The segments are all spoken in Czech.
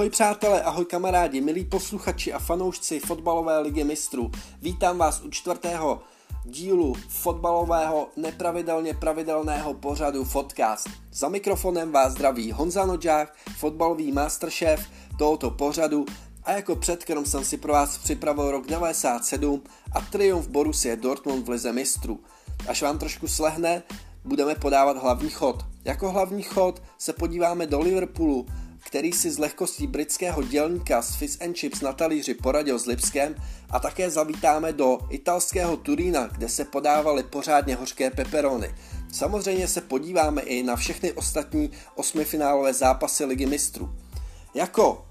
Ahoj přátelé, ahoj kamarádi, milí posluchači a fanoušci fotbalové ligy mistrů. Vítám vás u čtvrtého dílu fotbalového nepravidelně pravidelného pořadu Fotcast. Za mikrofonem vás zdraví Honza Nodžák, fotbalový masterchef tohoto pořadu a jako předkrom jsem si pro vás připravil rok 97 a triumf Borussia Dortmund v lize mistrů. Až vám trošku slehne, budeme podávat hlavní chod. Jako hlavní chod se podíváme do Liverpoolu, který si z lehkostí britského dělníka z Fish and Chips na talíři poradil s Lipskem a také zavítáme do italského Turína, kde se podávaly pořádně hořké peperony. Samozřejmě se podíváme i na všechny ostatní osmifinálové zápasy ligy mistrů. Jako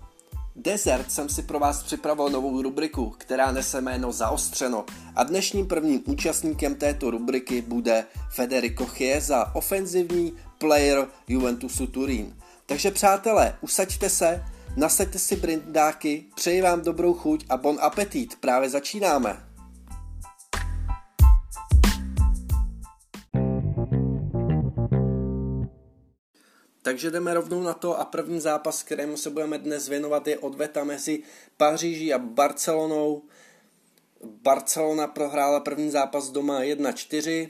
Desert jsem si pro vás připravil novou rubriku, která nese jméno Zaostřeno a dnešním prvním účastníkem této rubriky bude Federico Chiesa, ofenzivní player Juventusu Turín. Takže přátelé, usaďte se, nasaďte si brindáky, přeji vám dobrou chuť a bon appetit, právě začínáme. Takže jdeme rovnou na to a první zápas, kterému se budeme dnes věnovat, je odveta mezi Paříží a Barcelonou. Barcelona prohrála první zápas doma 1-4.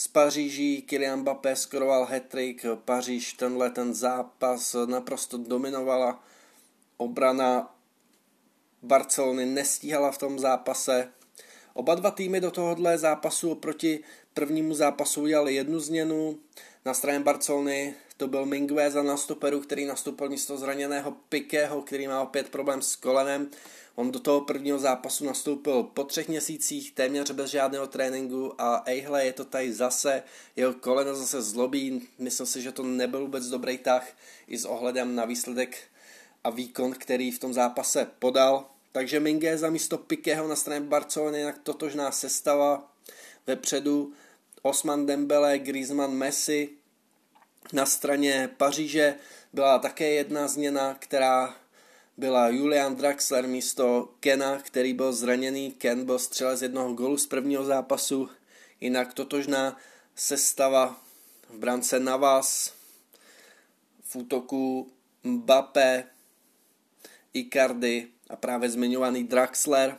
Z Paříží Kylian Mbappé skoroval hat-trick. Paříž tenhle ten zápas naprosto dominovala. Obrana Barcelony nestíhala v tom zápase. Oba dva týmy do tohohle zápasu oproti prvnímu zápasu udělali jednu změnu. Na straně Barcelony to byl Mingueza na stoperu, který nastoupil místo zraněného Pikého, který má opět problém s kolenem. On do toho prvního zápasu nastoupil po třech měsících, téměř bez žádného tréninku a ejhle, je to tady zase, jeho koleno zase zlobí, myslím si, že to nebyl vůbec dobrý tah i s ohledem na výsledek a výkon, který v tom zápase podal. Takže Mingueza místo Pikého na straně Barcelony, jinak totožná sestava vepředu, Osman Dembele, Griezmann, Messi, na straně Paříže byla také jedna změna, která byla Julian Draxler místo Kena, který byl zraněný. Ken byl z jednoho golu z prvního zápasu. Jinak totožná sestava v brance Navas, v útoku Mbappé, Icardi a právě zmiňovaný Draxler.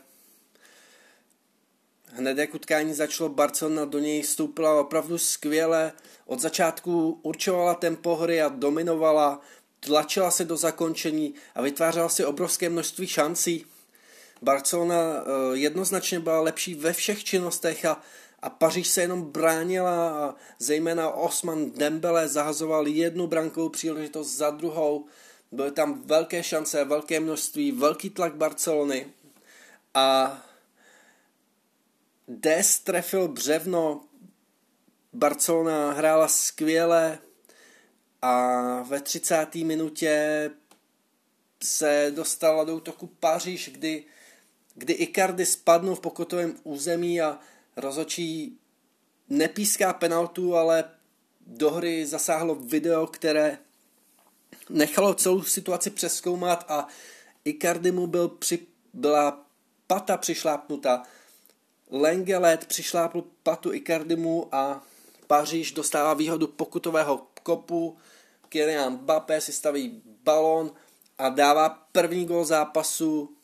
Hned jak utkání začalo, Barcelona do něj vstoupila opravdu skvěle. Od začátku určovala tempo hry a dominovala, tlačila se do zakončení a vytvářela si obrovské množství šancí. Barcelona eh, jednoznačně byla lepší ve všech činnostech a, a Paříž se jenom bránila a zejména Osman Dembele zahazoval jednu brankovou příležitost za druhou. Byly tam velké šance, velké množství, velký tlak Barcelony a Des trefil břevno, Barcelona hrála skvěle a ve 30. minutě se dostala do útoku Paříž, kdy, kdy Icardi spadnul v pokotovém území a rozočí nepíská penaltu, ale do hry zasáhlo video, které nechalo celou situaci přeskoumat a Icardi mu byl při, byla pata přišlápnuta. Lengelet přišlápl patu Icardimu a Paříž dostává výhodu pokutového kopu, Kylian Mbappé si staví balon a dává první gol zápasu.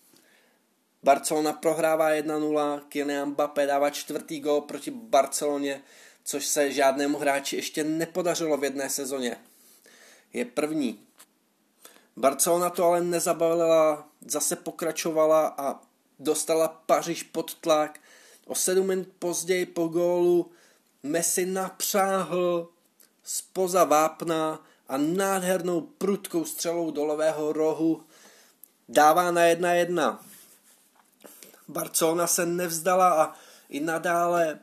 Barcelona prohrává 1-0, Kylian Mbappé dává čtvrtý gol proti Barceloně, což se žádnému hráči ještě nepodařilo v jedné sezóně. Je první. Barcelona to ale nezabavila, zase pokračovala a dostala Paříž pod tlak. O sedm minut později po gólu Messi napřáhl spoza vápna a nádhernou prudkou střelou do levého rohu dává na jedna jedna. Barcelona se nevzdala a i nadále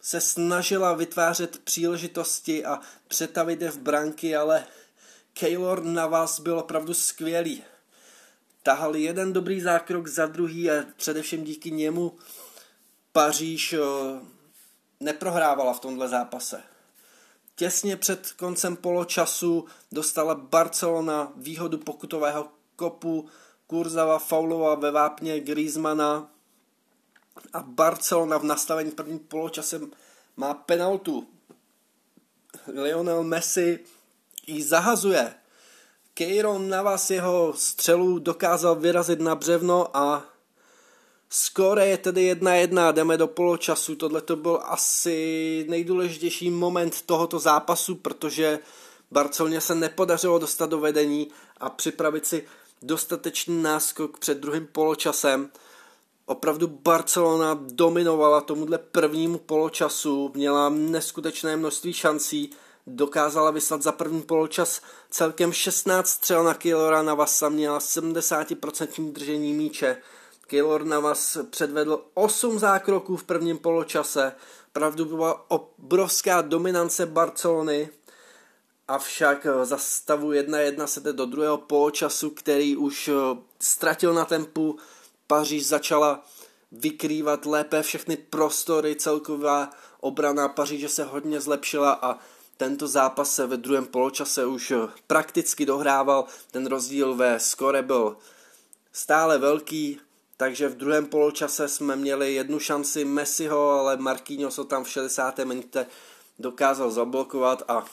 se snažila vytvářet příležitosti a přetavit je v branky, ale Keylor na vás byl opravdu skvělý. Tahal jeden dobrý zákrok za druhý a především díky němu Paříž eh, neprohrávala v tomhle zápase. Těsně před koncem poločasu dostala Barcelona výhodu pokutového kopu, Kurzava faulova ve vápně Griezmana a Barcelona v nastavení prvním poločasem má penaltu. Lionel Messi ji zahazuje. Kejron na vás jeho střelu dokázal vyrazit na břevno a skóre je tedy jedna jedna, jdeme do poločasu. Tohle to byl asi nejdůležitější moment tohoto zápasu, protože Barceloně se nepodařilo dostat do vedení a připravit si dostatečný náskok před druhým poločasem. Opravdu Barcelona dominovala tomuhle prvnímu poločasu, měla neskutečné množství šancí, dokázala vyslat za první poločas celkem 16 střel na Keylora Navasa, měla 70% držení míče. Keylor Navas předvedl 8 zákroků v prvním poločase, pravdu byla obrovská dominance Barcelony, avšak za stavu 1-1 se do druhého poločasu, který už eh, ztratil na tempu, Paříž začala vykrývat lépe všechny prostory, celková obrana Paříže se hodně zlepšila a tento zápas se ve druhém poločase už prakticky dohrával, ten rozdíl ve skore byl stále velký, takže v druhém poločase jsme měli jednu šanci Messiho, ale Marquinhos ho tam v 60. minutě dokázal zablokovat a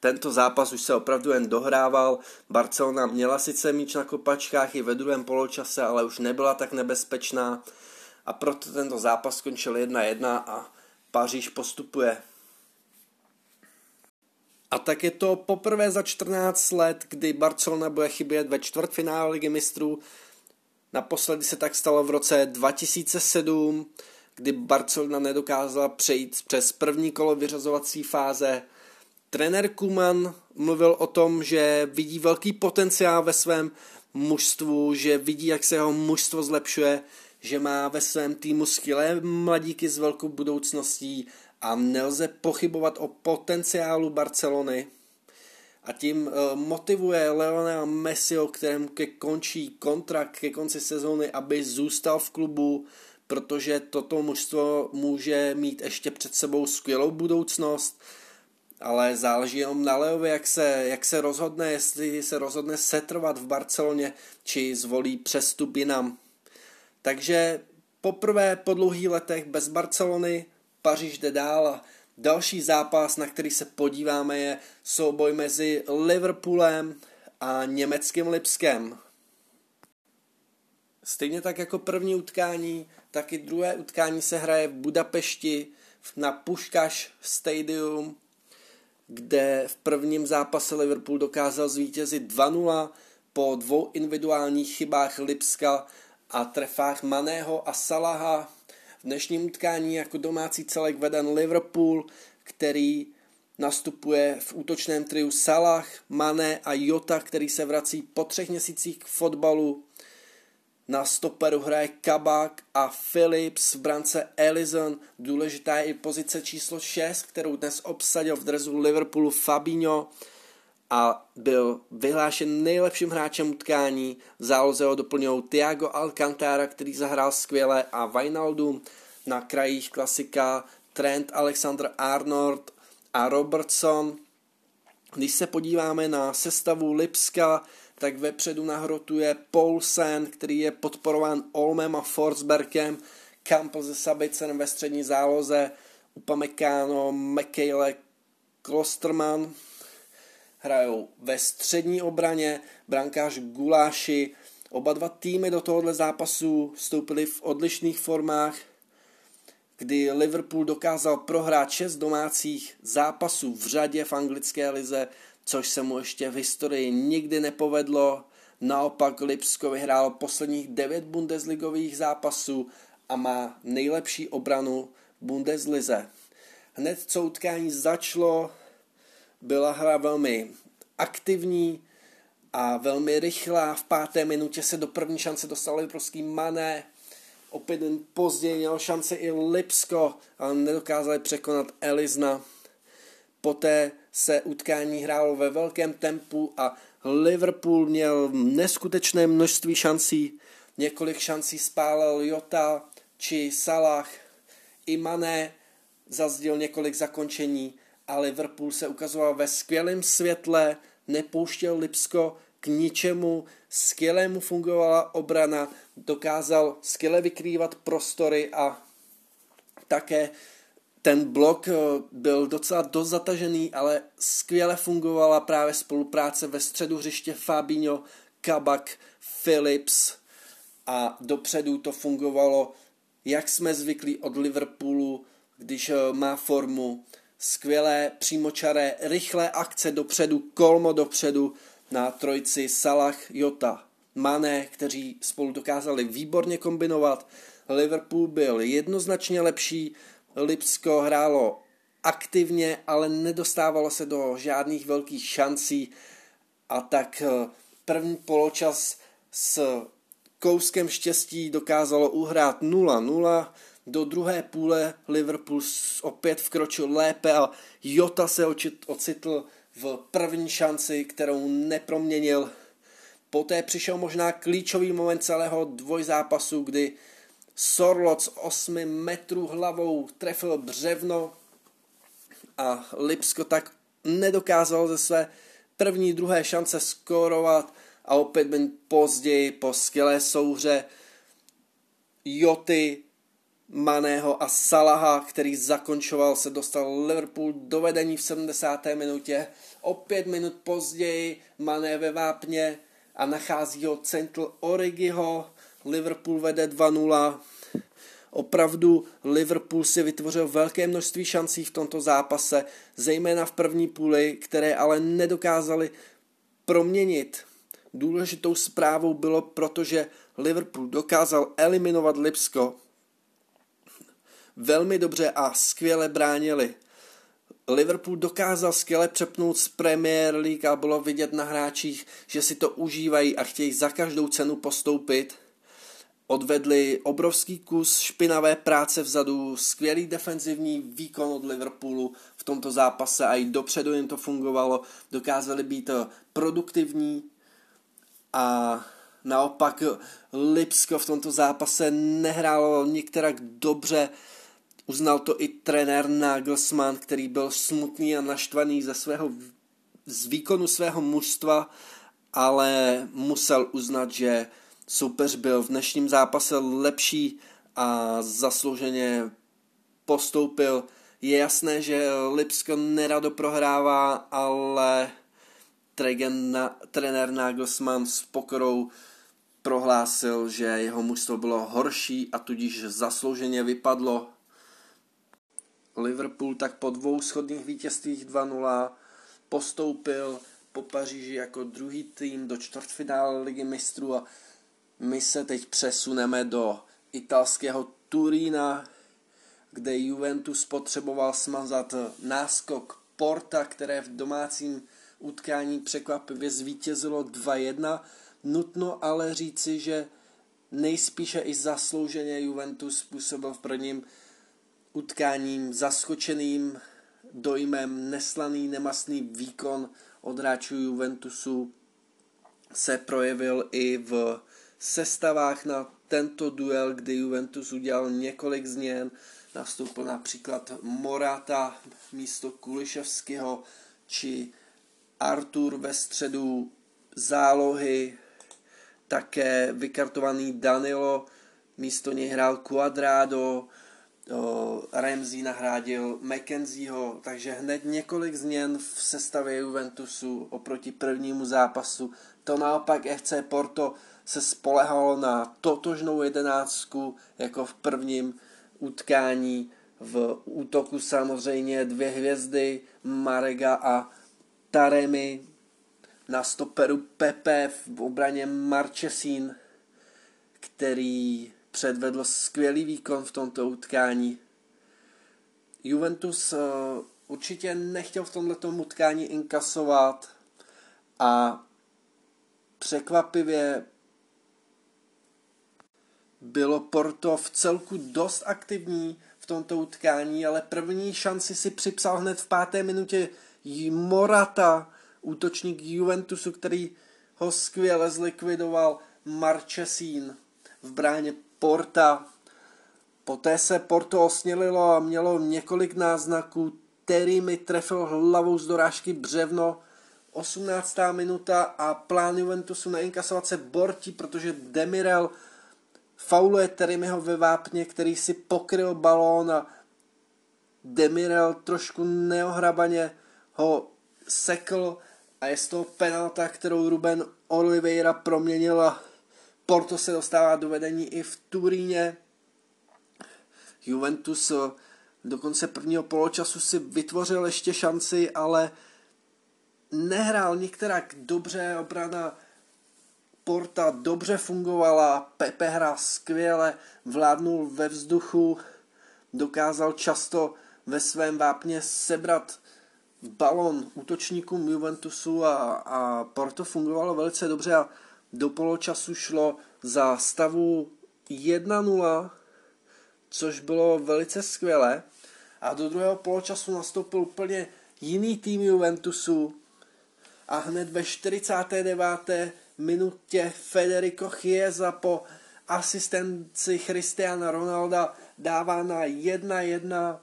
tento zápas už se opravdu jen dohrával. Barcelona měla sice míč na kopačkách i ve druhém poločase, ale už nebyla tak nebezpečná a proto tento zápas skončil 1-1 a Paříž postupuje. A tak je to poprvé za 14 let, kdy Barcelona bude chybět ve čtvrtfinále ligy mistrů. Naposledy se tak stalo v roce 2007, kdy Barcelona nedokázala přejít přes první kolo vyřazovací fáze Trenér Kuman mluvil o tom, že vidí velký potenciál ve svém mužstvu, že vidí, jak se jeho mužstvo zlepšuje, že má ve svém týmu skvělé mladíky s velkou budoucností a nelze pochybovat o potenciálu Barcelony. A tím eh, motivuje Leonela Messiho, kterému ke končí kontrakt ke konci sezóny, aby zůstal v klubu, protože toto mužstvo může mít ještě před sebou skvělou budoucnost ale záleží jenom na Leovi, jak se, jak se rozhodne, jestli se rozhodne setrvat v Barceloně, či zvolí přestup jinam. Takže poprvé po dlouhých letech bez Barcelony Paříž jde dál a další zápas, na který se podíváme, je souboj mezi Liverpoolem a německým Lipskem. Stejně tak jako první utkání, tak i druhé utkání se hraje v Budapešti na Puškaš Stadium kde v prvním zápase Liverpool dokázal zvítězit 2-0 po dvou individuálních chybách Lipska a trefách Maného a Salaha. Dnešním utkání jako domácí celek veden Liverpool, který nastupuje v útočném triu Salah, Mané a Jota, který se vrací po třech měsících k fotbalu. Na stoperu hraje Kabak a Phillips, v brance Ellison. Důležitá je i pozice číslo 6, kterou dnes obsadil v drezu Liverpoolu Fabinho a byl vyhlášen nejlepším hráčem utkání. V záloze ho doplňují Thiago Alcantara, který zahrál skvěle a Wijnaldum na krajích klasika Trent Alexander Arnold a Robertson. Když se podíváme na sestavu Lipska, tak vepředu nahrotuje Paulsen, který je podporován Olmem a Forsbergem, Campbell se Sabicem ve střední záloze, Upamecano, McKayle, Klosterman hrajou ve střední obraně, brankář Guláši, oba dva týmy do tohohle zápasu vstoupili v odlišných formách, kdy Liverpool dokázal prohrát šest domácích zápasů v řadě v anglické lize, což se mu ještě v historii nikdy nepovedlo. Naopak Lipsko vyhrál posledních devět bundesligových zápasů a má nejlepší obranu Bundeslize. Hned co utkání začalo, byla hra velmi aktivní a velmi rychlá. V páté minutě se do první šance dostal Liprovský Mané. Opět jen později měl šance i Lipsko, ale nedokázali překonat Elizna. Poté se utkání hrálo ve velkém tempu a Liverpool měl neskutečné množství šancí. Několik šancí spálil Jota či Salah. I Mané zazděl několik zakončení a Liverpool se ukazoval ve skvělém světle, nepouštěl Lipsko k ničemu, skvělému fungovala obrana, dokázal skvěle vykrývat prostory a také ten blok byl docela dost zatažený, ale skvěle fungovala právě spolupráce ve středu hřiště Fabinho, Kabak, Phillips. A dopředu to fungovalo, jak jsme zvyklí od Liverpoolu, když má formu, skvělé, přímočaré, rychlé akce dopředu, kolmo dopředu na trojci Salah, Jota, Mané, kteří spolu dokázali výborně kombinovat. Liverpool byl jednoznačně lepší, Lipsko hrálo aktivně, ale nedostávalo se do žádných velkých šancí a tak eh, první poločas s kouskem štěstí dokázalo uhrát 0-0, do druhé půle Liverpool opět vkročil lépe a Jota se ocitl v první šanci, kterou neproměnil. Poté přišel možná klíčový moment celého dvojzápasu, kdy Sorlot z 8 metrů hlavou trefil břevno a Lipsko tak nedokázal ze své první, druhé šance skórovat a opět jen později po skvělé souhře Joty Maného a Salaha, který zakončoval, se dostal Liverpool do vedení v 70. minutě. O pět minut později Mané ve vápně a nachází ho centl Origiho. Liverpool vede 2-0. Opravdu Liverpool si vytvořil velké množství šancí v tomto zápase, zejména v první půli, které ale nedokázali proměnit. Důležitou zprávou bylo, protože Liverpool dokázal eliminovat Lipsko velmi dobře a skvěle bránili. Liverpool dokázal skvěle přepnout z Premier League a bylo vidět na hráčích, že si to užívají a chtějí za každou cenu postoupit. Odvedli obrovský kus špinavé práce vzadu, skvělý defenzivní výkon od Liverpoolu v tomto zápase a i dopředu jim to fungovalo. Dokázali být produktivní a naopak Lipsko v tomto zápase nehrálo některak dobře, Uznal to i trenér Nagelsmann, který byl smutný a naštvaný ze svého, z výkonu svého mužstva, ale musel uznat, že soupeř byl v dnešním zápase lepší a zaslouženě postoupil. Je jasné, že Lipsko nerado prohrává, ale trenér Nagelsmann s pokorou prohlásil, že jeho mužstvo bylo horší a tudíž zaslouženě vypadlo Liverpool tak po dvou schodných vítězstvích 2-0 postoupil po Paříži jako druhý tým do čtvrtfinále ligy mistrů a my se teď přesuneme do italského Turína, kde Juventus potřeboval smazat náskok Porta, které v domácím utkání překvapivě zvítězilo 2-1. Nutno ale říci, že nejspíše i zaslouženě Juventus způsobil v prvním utkáním, zaskočeným dojmem, neslaný, nemastný výkon od hráčů Juventusu se projevil i v sestavách na tento duel, kdy Juventus udělal několik změn. Nastoupil například Morata místo Kuliševského či Artur ve středu zálohy, také vykartovaný Danilo, místo něj hrál Quadrado, Ramsey nahradil McKenzieho, takže hned několik změn v sestavě Juventusu oproti prvnímu zápasu. To naopak FC Porto se spolehalo na totožnou jedenáctku jako v prvním utkání. V útoku samozřejmě dvě hvězdy, Marega a Taremi, na stoperu Pepe, v obraně Marchesín, který předvedl skvělý výkon v tomto utkání. Juventus eh, určitě nechtěl v tomto utkání inkasovat a překvapivě bylo Porto v celku dost aktivní v tomto utkání, ale první šanci si připsal hned v páté minutě Morata, útočník Juventusu, který ho skvěle zlikvidoval Marchesín v bráně Porta. Poté se Porto osmělilo a mělo několik náznaků. Terry mi trefil hlavou z dorážky břevno. 18. minuta a plán Juventusu neinkasovat se bortí, protože Demirel fauluje Terrymiho ve vápně, který si pokryl balón a Demirel trošku neohrabaně ho sekl a je z toho penalta, kterou Ruben Oliveira proměnil a Porto se dostává do vedení i v Turíně. Juventus eh, do konce prvního poločasu si vytvořil ještě šanci, ale nehrál některak dobře, obrana Porta dobře fungovala, Pepe hrál skvěle, vládnul ve vzduchu, dokázal často ve svém vápně sebrat balon útočníkům Juventusu a, a Porto fungovalo velice dobře a do poločasu šlo za stavu 1-0, což bylo velice skvělé. A do druhého poločasu nastoupil úplně jiný tým Juventusu a hned ve 49. minutě Federico Chiesa po asistenci Cristiana Ronalda dává na 1-1.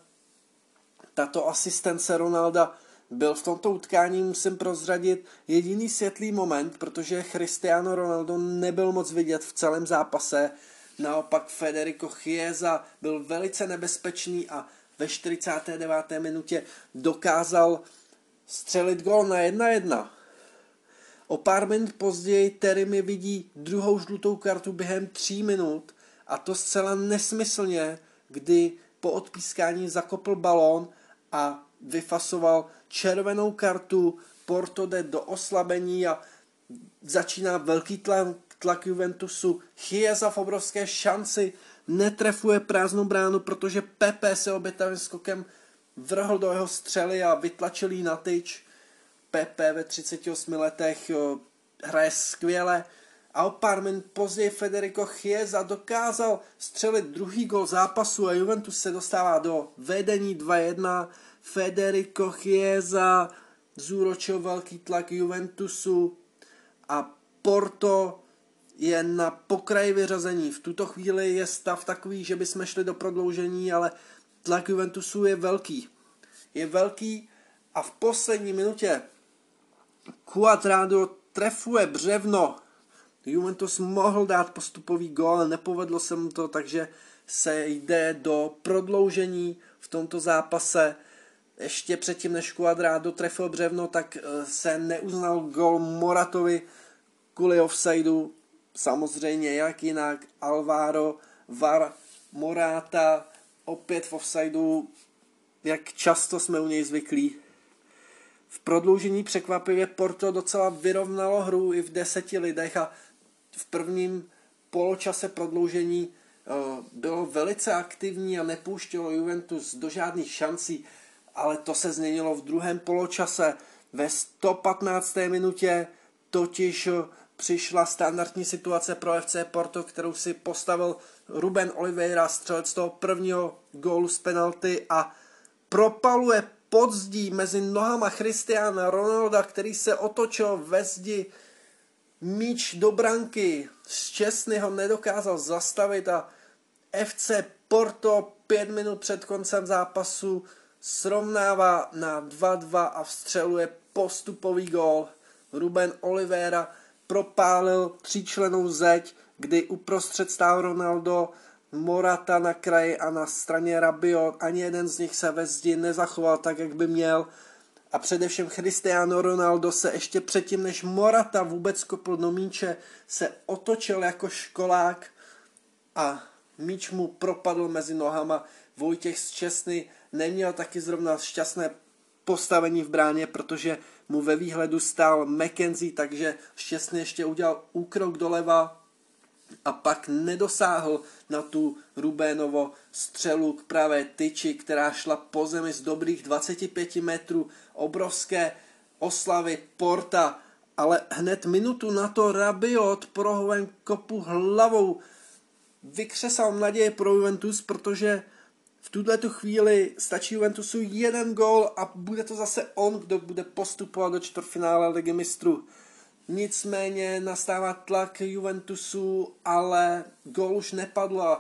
Tato asistence Ronalda byl v tomto utkání, musím prozradit, jediný světlý moment, protože Cristiano Ronaldo nebyl moc vidět v celém zápase. Naopak Federico Chiesa byl velice nebezpečný a ve 49. minutě dokázal střelit gol na 1-1. O pár minut později Terry mi vidí druhou žlutou kartu během tří minut a to zcela nesmyslně, kdy po odpískání zakopl balón a vyfasoval červenou kartu, Porto jde do oslabení a začíná velký tlak, tlak Juventusu. Chiesa v obrovské šanci netrefuje prázdnou bránu, protože Pepe se obětavým skokem vrhl do jeho střely a vytlačil jí na tyč. Pepe ve 38 letech hraje skvěle a o pár minut později Federico Chiesa dokázal střelit druhý gol zápasu a Juventus se dostává do vedení 2-1. Federico Chiesa zúročil velký tlak Juventusu a Porto je na pokraji vyřazení. V tuto chvíli je stav takový, že bychom šli do prodloužení, ale tlak Juventusu je velký. Je velký a v poslední minutě Cuadrado trefuje břevno. Juventus mohl dát postupový gól, ale nepovedlo se mu to, takže se jde do prodloužení v tomto zápase. Ještě předtím, než Cuadrado trefil břevno, tak eh, se neuznal gol Moratovi kvůli offsideu. Samozřejmě jak jinak Alvaro, Var, Morata, opět v offsideu, jak často jsme u něj zvyklí. V prodloužení překvapivě Porto docela vyrovnalo hru i v deseti lidech a v prvním poločase prodloužení eh, bylo velice aktivní a nepouštělo Juventus do žádných šancí, ale to se změnilo v druhém poločase. Ve 115. minutě totiž přišla standardní situace pro FC Porto, kterou si postavil Ruben Oliveira, střelec toho prvního gólu z penalty a propaluje podzdí mezi nohama Christiana Ronalda, který se otočil ve zdi míč do branky. Šťastný ho nedokázal zastavit a FC Porto pět minut před koncem zápasu srovnává na 2-2 a vstřeluje postupový gól. Ruben Oliveira propálil tříčlenou zeď, kdy uprostřed stál Ronaldo, Morata na kraji a na straně Rabiot. Ani jeden z nich se ve zdi nezachoval tak, jak by měl. A především Cristiano Ronaldo se ještě předtím, než Morata vůbec kopl do míče, se otočil jako školák a míč mu propadl mezi nohama. Vojtěch z Česny neměl taky zrovna šťastné postavení v bráně, protože mu ve výhledu stál McKenzie, takže šťastně ještě udělal úkrok doleva a pak nedosáhl na tu Rubénovo střelu k pravé tyči, která šla po zemi z dobrých 25 metrů, obrovské oslavy Porta, ale hned minutu na to Rabiot prohoven kopu hlavou. Vykřesal naděje pro Juventus, protože v tuhle tu chvíli stačí Juventusu jeden gol a bude to zase on, kdo bude postupovat do čtvrtfinále ligy mistrů. Nicméně nastává tlak Juventusu, ale gol už nepadl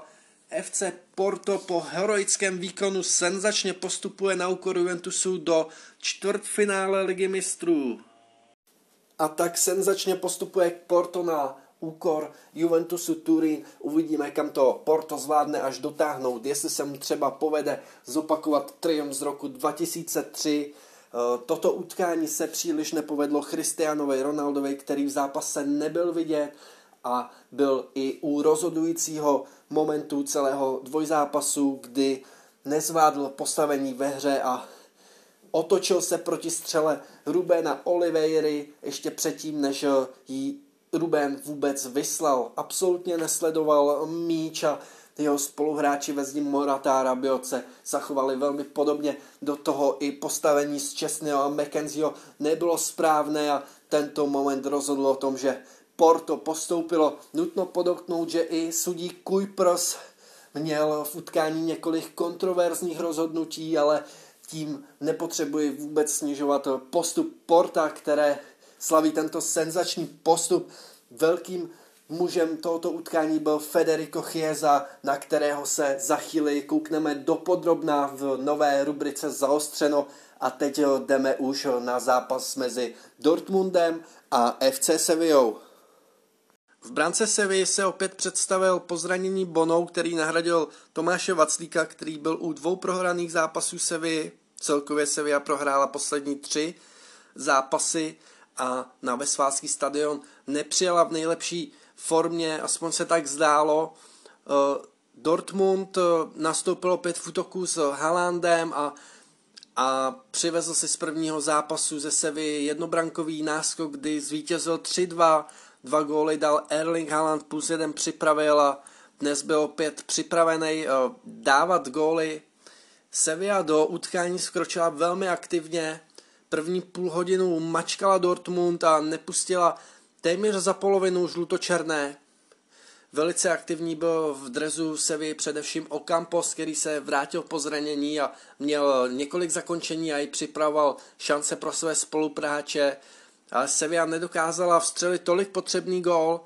FC Porto po heroickém výkonu senzačně postupuje na úkor Juventusu do čtvrtfinále ligy mistrů. A tak senzačně postupuje Porto na úkor Juventusu Turín. Uvidíme, kam to Porto zvládne až dotáhnout, jestli se mu třeba povede zopakovat triumf z roku 2003. Eh, toto utkání se příliš nepovedlo Christianovi Ronaldovi, který v zápase nebyl vidět a byl i u rozhodujícího momentu celého dvojzápasu, kdy nezvládl postavení ve hře a otočil se proti střele Rubena Oliveiry ještě předtím, než jí Ruben vůbec vyslal. Absolutně nesledoval míč a jeho spoluhráči ve zdim Morata a Bioce zachovali velmi podobně. Do toho i postavení z Česného a McKenzieho nebylo správné a tento moment rozhodl o tom, že Porto postoupilo. Nutno podotknout, že i sudí Kuipers měl v utkání několik kontroverzních rozhodnutí, ale tím nepotřebuji vůbec snižovat postup Porta, které slaví tento senzační postup. Velkým mužem tohoto utkání byl Federico Chiesa, na kterého se za chvíli koukneme dopodrobná v nové rubrice Zaostřeno a teď jdeme už na zápas mezi Dortmundem a FC Sevillou. V brance Sevy se opět představil po zranění Bonou, který nahradil Tomáše Vaclíka, který byl u dvou prohraných zápasů Sevy. Celkově Sevilla prohrála poslední tři zápasy a na Vesválský stadion nepřijela v nejlepší formě, aspoň se tak zdálo. Eh, Dortmund eh, nastoupil opět v útoku s Haalandem a, a přivezl si z prvního zápasu ze Sevy jednobrankový náskok, kdy zvítězil 3-2 dva góly dal Erling Haaland, plus jeden připravil a dnes byl opět připravený uh, dávat góly. Sevilla do utkání skročila velmi aktivně, první půl hodinu mačkala Dortmund a nepustila téměř za polovinu žlutočerné. Velice aktivní byl v drezu Sevy především Ocampos, který se vrátil po zranění a měl několik zakončení a i připravoval šance pro své spolupráče ale Sevilla nedokázala vstřelit tolik potřebný gól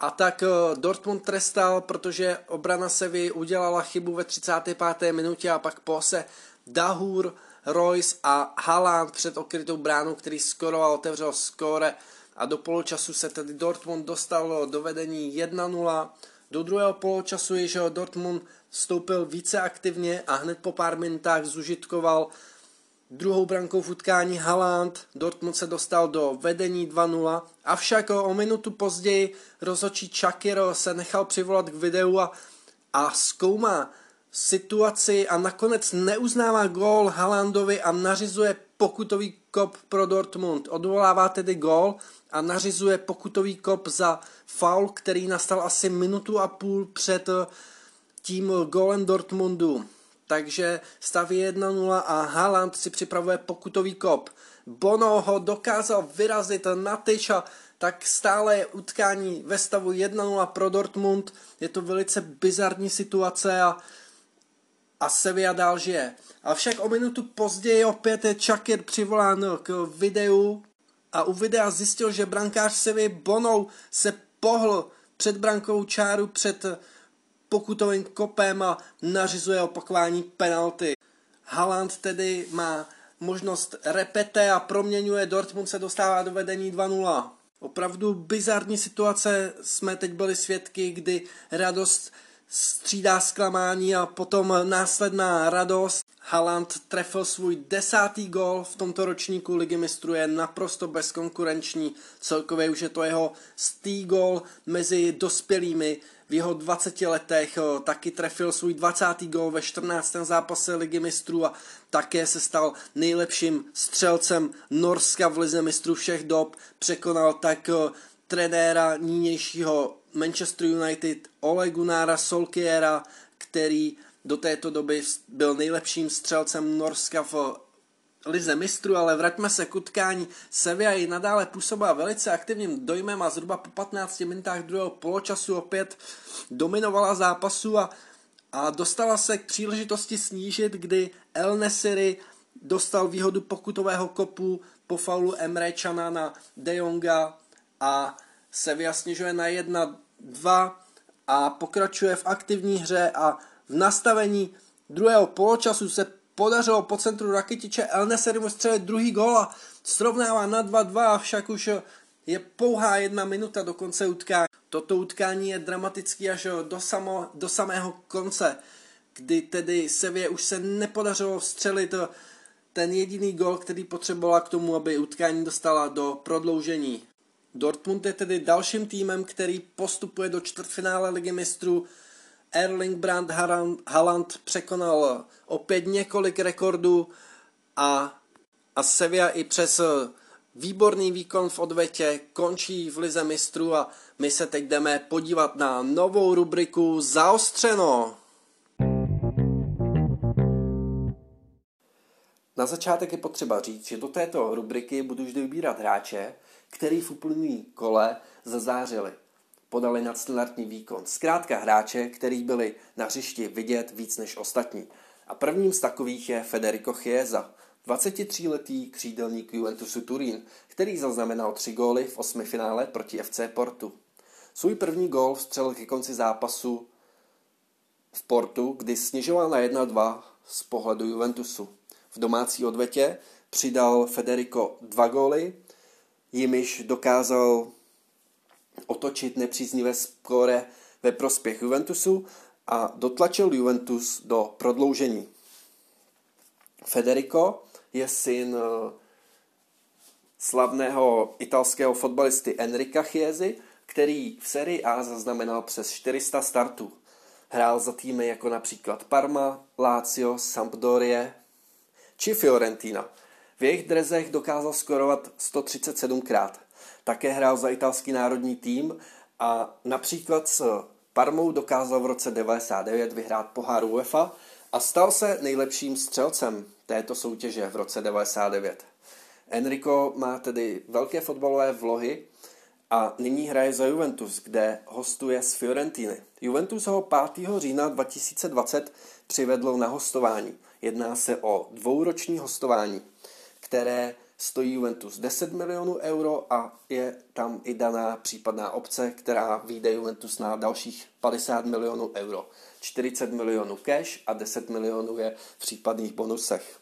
a tak eh, Dortmund trestal, protože obrana Sevy udělala chybu ve 35. minutě a pak pose Dahur, Royce a Haaland před okrytou bránou, který skoro otevřel skóre. A do poločasu se tedy Dortmund dostal do vedení 1-0. Do druhého poločasu již Dortmund vstoupil více aktivně a hned po pár minutách zužitkoval Druhou brankou v utkání Haaland, Dortmund se dostal do vedení 2-0, avšak o minutu později rozhodčí Čakiro se nechal přivolat k videu a, a zkoumá situaci a nakonec neuznává gól Haalandovi a nařizuje pokutový kop pro Dortmund. Odvolává tedy gól a nařizuje pokutový kop za faul, který nastal asi minutu a půl před tím gólem Dortmundu takže stav 1-0 a Haaland si připravuje pokutový kop. Bono ho dokázal vyrazit na tyč a tak stále je utkání ve stavu 1-0 pro Dortmund. Je to velice bizarní situace a, a Sevilla dál žije. Avšak o minutu později opět je Čakir přivolán k videu a u videa zjistil, že brankář Sevy Bonou se pohl před brankou čáru před pokutovým kopem a nařizuje opakování penalty. Haaland tedy má možnost repete a proměňuje, Dortmund se dostává do vedení 2-0. Opravdu bizarní situace jsme teď byli svědky, kdy radost střídá zklamání a potom následná radost. Haaland trefil svůj desátý gol v tomto ročníku ligy mistrů je naprosto bezkonkurenční. Celkově už je to jeho stý gol mezi dospělými v jeho 20 letech taky trefil svůj 20. gol ve 14. zápase ligy mistrů a také se stal nejlepším střelcem Norska v lize mistrů všech dob. Překonal tak trenéra nynějšího Manchester United Ole Gunnara Solkiera, který do této doby byl nejlepším střelcem Norska v lize mistru, ale vraťme se k utkání. Sevilla i nadále působila velice aktivním dojmem a zhruba po 15 minutách druhého poločasu opět dominovala zápasu a, a dostala se k příležitosti snížit, kdy El Nesiri dostal výhodu pokutového kopu po faulu Emre Chana na De Jonga a Sevilla snižuje na 1-2 a pokračuje v aktivní hře a v nastavení druhého poločasu se podařilo po centru Rakitiče El střelit druhý gol a srovnává na 2-2, však už je pouhá jedna minuta do konce utkání. Toto utkání je dramatický až do, samo, do samého konce, kdy tedy Sevě už se nepodařilo střelit ten jediný gol, který potřebovala k tomu, aby utkání dostala do prodloužení. Dortmund je tedy dalším týmem, který postupuje do čtvrtfinále ligy mistrů. Erling Brandt Haaland překonal opět několik rekordů a, a Sevilla i přes výborný výkon v odvetě končí v lize mistrů a my se teď jdeme podívat na novou rubriku Zaostřeno. Na začátek je potřeba říct, že do této rubriky budu vždy vybírat hráče, který v uplynulý kole zazářili. Podali nadstandardní výkon. Zkrátka hráče, který byli na hřišti vidět víc než ostatní. A prvním z takových je Federico Chiesa, 23-letý křídelník Juventusu Turín, který zaznamenal tři góly v osmi finále proti FC Portu. Svůj první gól vstřelil ke konci zápasu v Portu, kdy snižoval na 1-2 z pohledu Juventusu. V domácí odvetě přidal Federico dva góly, jimiž dokázal otočit nepříznivé skóre ve prospěch Juventusu a dotlačil Juventus do prodloužení. Federico je syn eh, slavného italského fotbalisty Enrika Chiesi, který v sérii A zaznamenal přes 400 startů. Hrál za týmy jako například Parma, Lazio, Sampdorie či Fiorentina. V jejich drezech dokázal skorovat 137krát. Také hrál za italský národní tým a například s Parmou dokázal v roce 99 vyhrát pohár UEFA a stal se nejlepším střelcem této soutěže v roce 99. Enrico má tedy velké fotbalové vlohy a nyní hraje za Juventus, kde hostuje z Fiorentiny. Juventus ho 5. října 2020 přivedl na hostování. Jedná se o dvouroční hostování, které stojí Juventus 10 milionů euro a je tam i daná případná obce, která vyjde Juventus na dalších 50 milionů euro. 40 milionů cash a 10 milionů je v případných bonusech.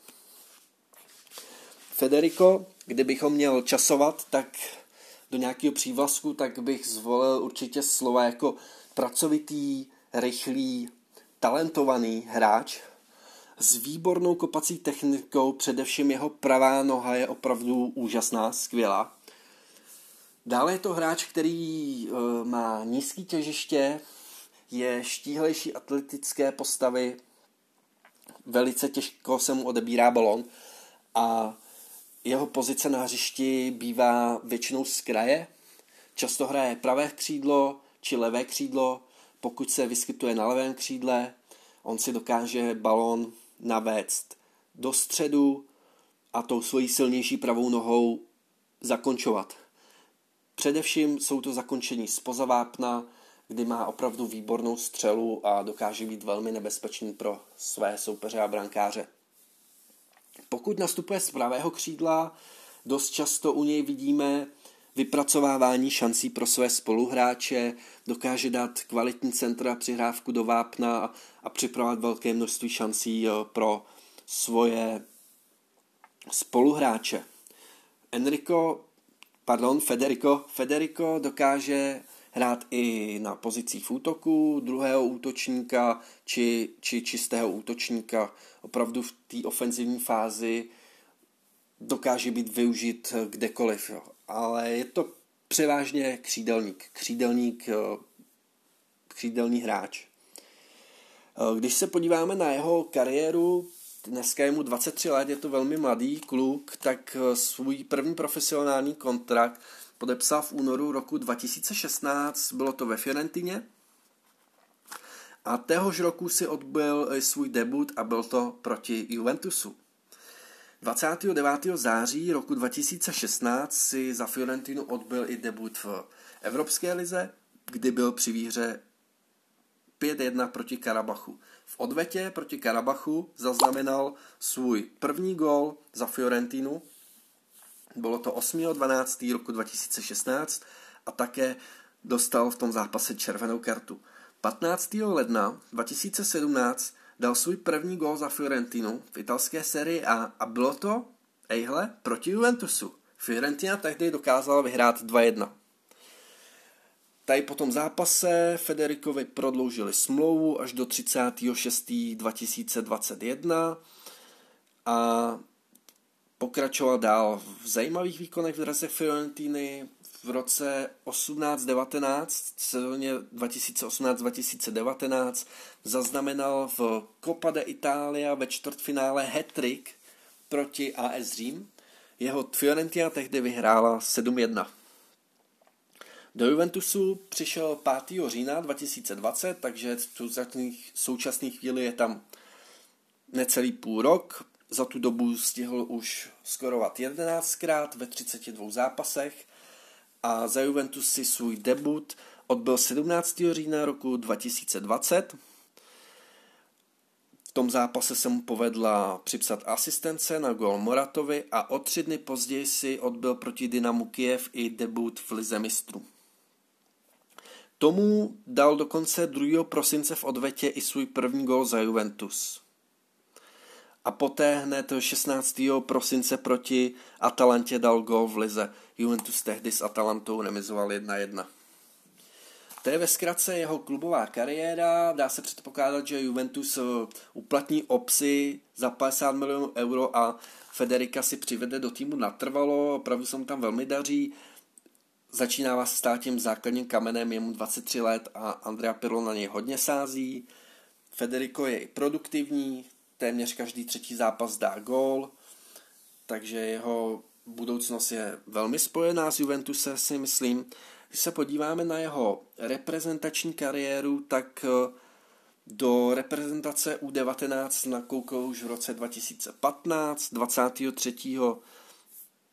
Federico, kdybychom měl časovat, tak do nějakého přívlasku, tak bych zvolil určitě slova jako pracovitý, rychlý, talentovaný hráč s výbornou kopací technikou, především jeho pravá noha je opravdu úžasná, skvělá. Dále je to hráč, který e, má nízký těžiště, je štíhlejší atletické postavy, velice těžko se mu odebírá balon a jeho pozice na hřišti bývá většinou z kraje. Často hraje pravé křídlo či levé křídlo. Pokud se vyskytuje na levém křídle, on si dokáže balón navést do středu a tou svojí silnější pravou nohou zakončovat. Především jsou to zakončení z pozavápna, kdy má opravdu výbornou střelu a dokáže být velmi nebezpečný pro své soupeře a brankáře. Pokud nastupuje z pravého křídla, dost často u něj vidíme vypracovávání šancí pro své spoluhráče, dokáže dát kvalitní centra přihrávku do vápna a připravovat velké množství šancí eh, pro svoje spoluhráče. Enrico, pardon, Federico, Federico dokáže hrát i na pozicích útoku, druhého útočníka či, či čistého útočníka. Opravdu v té ofenzivní fázi dokáže být využit kdekoliv. Jo. Ale je to převážně křídelník. Křídelník, křídelný hráč. Když se podíváme na jeho kariéru, dneska je mu 23 let, je to velmi mladý kluk, tak svůj první profesionální kontrakt podepsal v únoru roku 2016, bylo to ve Fiorentině. A téhož roku si odbyl svůj debut a byl to proti Juventusu. 29. září roku 2016 si za Fiorentinu odbyl i debut v Evropské lize, kdy byl při výhře 5-1 proti Karabachu. V odvetě proti Karabachu zaznamenal svůj první gol za Fiorentinu bylo to 8.12. roku 2016 a také dostal v tom zápase červenou kartu. 15. ledna 2017 dal svůj první gól za Fiorentinu v italské sérii A a bylo to, ejhle, proti Juventusu. Fiorentina tehdy dokázala vyhrát 2-1. Tady po tom zápase Federikovi prodloužili smlouvu až do 36.2021 a pokračoval dál v zajímavých výkonech v draze Fiorentiny. V roce 18-19, sezóně 2018-2019, zaznamenal v Copa de Italia ve čtvrtfinále hat-trick proti AS Řím. Jeho Fiorentina tehdy vyhrála 7-1. Do Juventusu přišel 5. října 2020, takže v současné chvíli je tam necelý půl rok. Za tu dobu stihl už skorovat 11krát ve 32 zápasech a za Juventus si svůj debut odbyl 17. října roku 2020. V tom zápase se mu povedla připsat asistence na gol Moratovi a o tři dny později si odbyl proti Dynamu Kiev i debut v Lize mistrů. Tomu dal dokonce 2. prosince v odvetě i svůj první gol za Juventus. A poté hned 16. prosince proti Atalantě dal gol v lize. Juventus tehdy s Atalantou remizoval 1-1. To je ve zkratce jeho klubová kariéra. Dá se předpokládat, že Juventus eh, uplatní opci za 50 milionů euro a Federika si přivede do týmu natrvalo. Opravdu se mu tam velmi daří začínává se stát tím základním kamenem, je mu 23 let a Andrea Pirlo na něj hodně sází. Federico je i produktivní, téměř každý třetí zápas dá gól, takže jeho budoucnost je velmi spojená s Juventusem, si myslím. Když se podíváme na jeho reprezentační kariéru, tak eh, do reprezentace U19 nakoukal už v roce 2015, 23.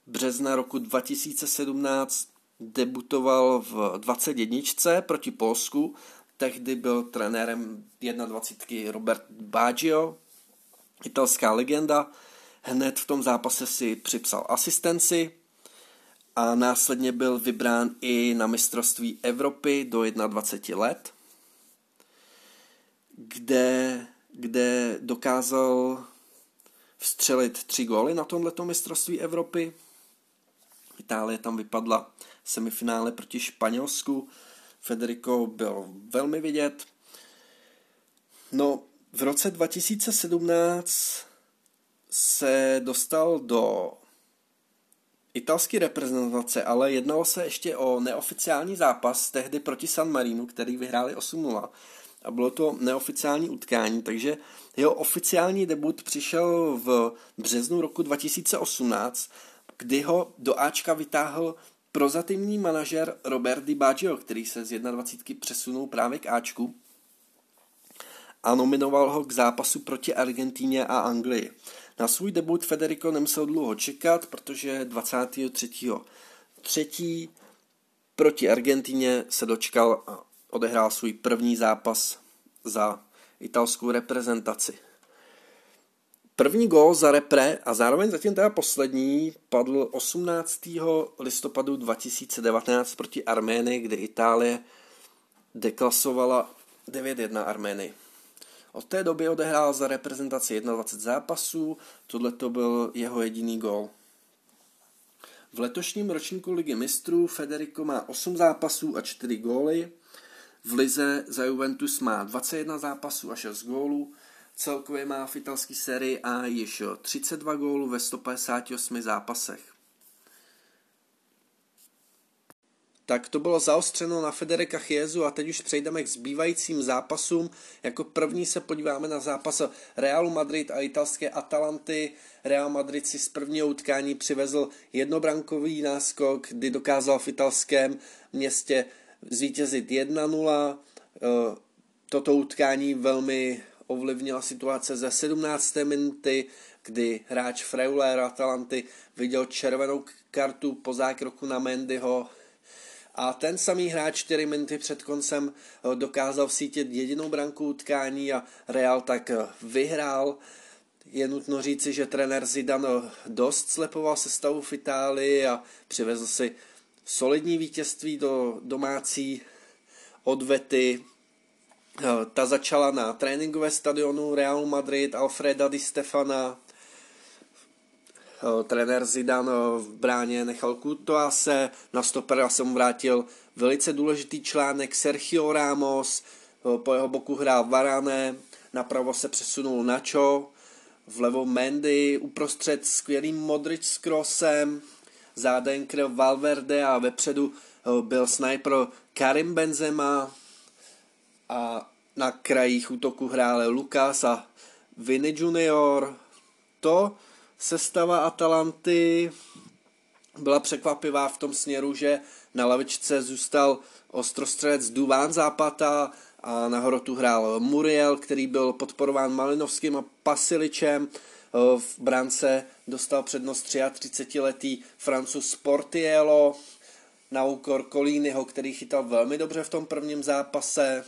března roku 2017 debutoval v 21. proti Polsku. Tehdy byl trenérem 21. Robert Baggio, italská legenda. Hned v tom zápase si připsal asistenci a následně byl vybrán i na mistrovství Evropy do 21 let, kde, kde dokázal vstřelit tři góly na tomto mistrovství Evropy. Itálie tam vypadla semifinále proti Španělsku. Federico byl velmi vidět. No, v roce 2017 se dostal do italské reprezentace, ale jednalo se ještě o neoficiální zápas tehdy proti San Marinu, který vyhráli 8-0 a bylo to neoficiální utkání, takže jeho oficiální debut přišel v březnu roku 2018, kdy ho do Ačka vytáhl prozatímní manažer Robert Di Baggio, který se z 21 přesunul právě k Ačku a nominoval ho k zápasu proti Argentíně a Anglii. Na svůj debut Federico nemusel dlouho čekat, protože 23. 3. proti Argentíně se dočkal a odehrál svůj první zápas za italskou reprezentaci. První gól za repre a zároveň zatím teda poslední padl 18. listopadu 2019 proti Arménii, kde Itálie deklasovala 9-1 Arménii. Od té doby odehrál za reprezentaci 21 zápasů, tohle to byl jeho jediný gól. V letošním ročníku ligy mistrů Federico má 8 zápasů a 4 góly. V lize za Juventus má 21 zápasů a 6 gólů Celkově má v italské sérii A již 32 gólů ve 158 zápasech. Tak to bylo zaostřeno na Federika Chiezu a teď už přejdeme k zbývajícím zápasům. Jako první se podíváme na zápas Realu Madrid a italské Atalanty. Real Madrid si z prvního utkání přivezl jednobrankový náskok, kdy dokázal v italském městě zvítězit 1-0. Eh, toto utkání velmi ovlivnila situace ze 17. minuty, kdy hráč Freuler Atalanty viděl červenou kartu po zákroku na Mendyho a ten samý hráč 4 minuty před koncem eh, dokázal vsítit jedinou branku utkání a Real tak eh, vyhrál. Je nutno říci, že trenér Zidane eh, dost slepoval se stavu v Itálii a přivezl si solidní vítězství do domácí odvety ta začala na tréninkové stadionu Real Madrid Alfreda Di Stefana. Trenér Zidan v bráně nechal se, na stopera se mu vrátil velice důležitý článek Sergio Ramos, po jeho boku hrál Varane, napravo se přesunul Nacho, vlevo Mendy, uprostřed skvělý Modric s Kroosem, záden kryl Valverde a vepředu byl sniper Karim Benzema a na krajích útoku hráli Lukas a Vini Junior. To sestava Atalanty byla překvapivá v tom směru, že na lavičce zůstal ostrostřelec Duván Zápata a na hrotu hrál Muriel, který byl podporován Malinovským a Pasiličem. V brance dostal přednost 33-letý Francus Portiello na úkor Kolínyho, který chytal velmi dobře v tom prvním zápase.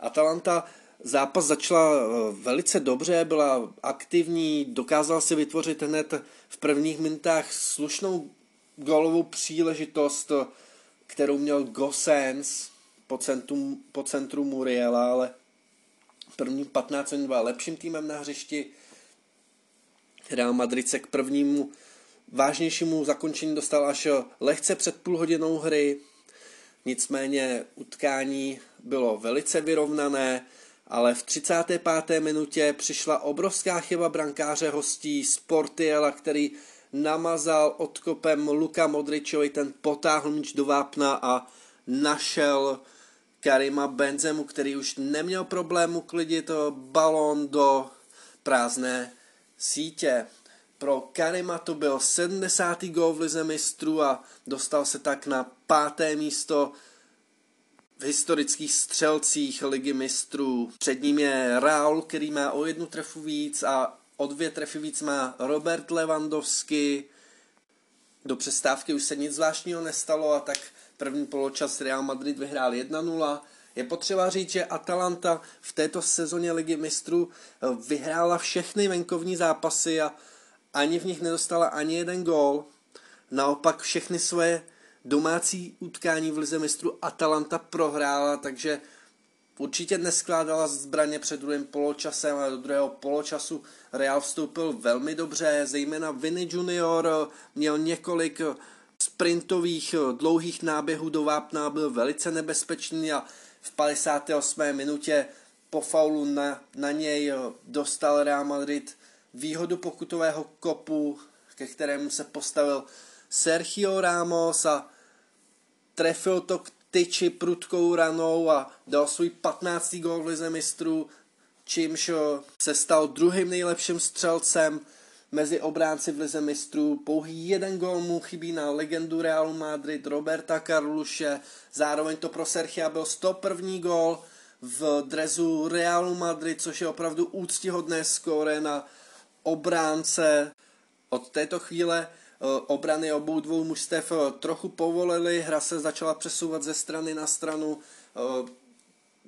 Atalanta zápas začala eh, velice dobře, byla aktivní, dokázala si vytvořit hned v prvních minutách slušnou golovou příležitost, kterou měl Gosens po centru, po centru Muriela, ale první 15 minut byl lepším týmem na hřišti. Real Madrid se k prvnímu vážnějšímu zakončení dostal až lehce před půl hodinou hry. Nicméně utkání bylo velice vyrovnané, ale v 35. minutě přišla obrovská chyba brankáře hostí Sportiela, který namazal odkopem Luka Modričovi, ten potáhl míč do vápna a našel Karima Benzemu, který už neměl problému klidit balón do prázdné sítě. Pro Karima to byl 70. gol v lize mistrů a dostal se tak na páté místo v historických střelcích ligy mistrů. Před ním je Raul, který má o jednu trefu víc a o dvě trefy víc má Robert Lewandowski. Do přestávky už se nic zvláštního nestalo a tak první poločas Real Madrid vyhrál 1-0. Je potřeba říct, že Atalanta v této sezóně ligy mistrů vyhrála všechny venkovní zápasy a ani v nich nedostala ani jeden gól. Naopak všechny své domácí utkání v lize mistrů Atalanta prohrála, takže určitě neskládala zbraně před druhým poločasem a do druhého poločasu Real vstoupil velmi dobře, zejména Vinny Junior měl několik sprintových dlouhých náběhů do vápna, byl velice nebezpečný a v 58. minutě po faulu na, na něj dostal Real Madrid výhodu pokutového kopu, ke kterému se postavil Sergio Ramos a trefil to k tyči prudkou ranou a dal svůj 15. gol v lize mistrů, čímž se stal druhým nejlepším střelcem mezi obránci v lize mistrů. Pouhý jeden gol mu chybí na legendu Realu Madrid Roberta Carluše. Zároveň to pro Sergia byl 101. gol v drezu Realu Madrid, což je opravdu úctihodné skóre na obránce. Od této chvíle eh, obrany obou dvou mužstev eh, trochu povolily, hra se začala přesouvat ze strany na stranu. Eh,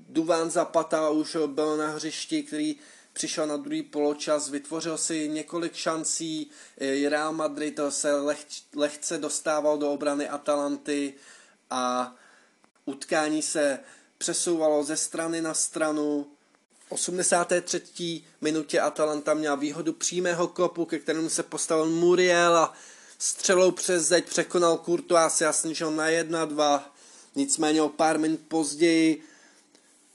Duván Zapata už byl na hřišti, který přišel na druhý poločas, vytvořil si několik šancí, Real Madrid se leh, lehce dostával do obrany Atalanty a utkání se přesouvalo ze strany na stranu. 83. minutě Atalanta měla výhodu přímého kopu, ke kterému se postavil Muriel a střelou přes zeď překonal Courtois a snížil na 1-2. Nicméně o pár minut později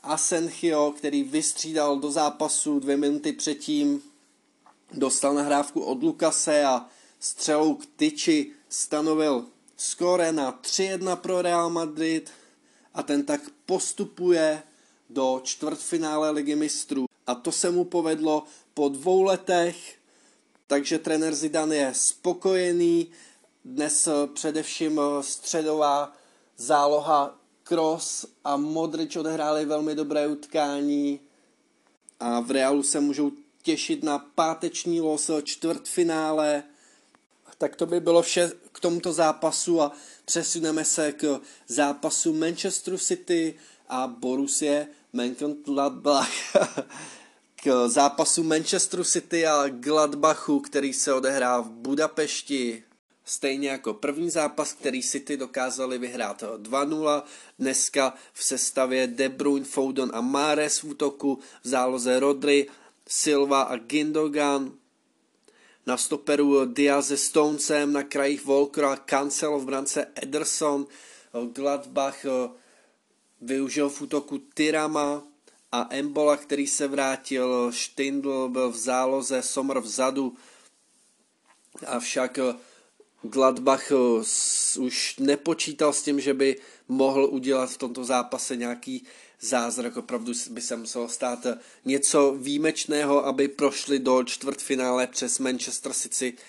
Asenchio, který vystřídal do zápasu dvě minuty předtím, dostal nahrávku od Lukase a střelou k tyči stanovil skóre na 3-1 pro Real Madrid a ten tak postupuje do čtvrtfinále ligy mistrů. A to se mu povedlo po dvou letech, takže trenér Zidane je spokojený. Dnes eh, především eh, středová záloha Kroos a Modrič odehráli velmi dobré utkání a v Realu se můžou těšit na páteční los eh, čtvrtfinále. Tak to by bylo vše k tomuto zápasu a přesuneme se k zápasu Manchester City a Borussia Mönchengladbach k zápasu Manchester City a Gladbachu, který se odehrá v Budapešti. Stejně jako první zápas, který City dokázali vyhrát 2-0, dneska v sestavě De Bruyne, Foden a Mares v útoku, v záloze Rodry, Silva a Gindogan. na stoperu Diaz se Stonesem, na krajích Volkera, Cancel v brance Ederson, Gladbach využil v útoku Tyrama a Embola, který se vrátil, Stindl byl v záloze, Somr vzadu, avšak Gladbach už nepočítal s tím, že by mohl udělat v tomto zápase nějaký zázrak, opravdu by se muselo stát něco výjimečného, aby prošli do čtvrtfinále přes Manchester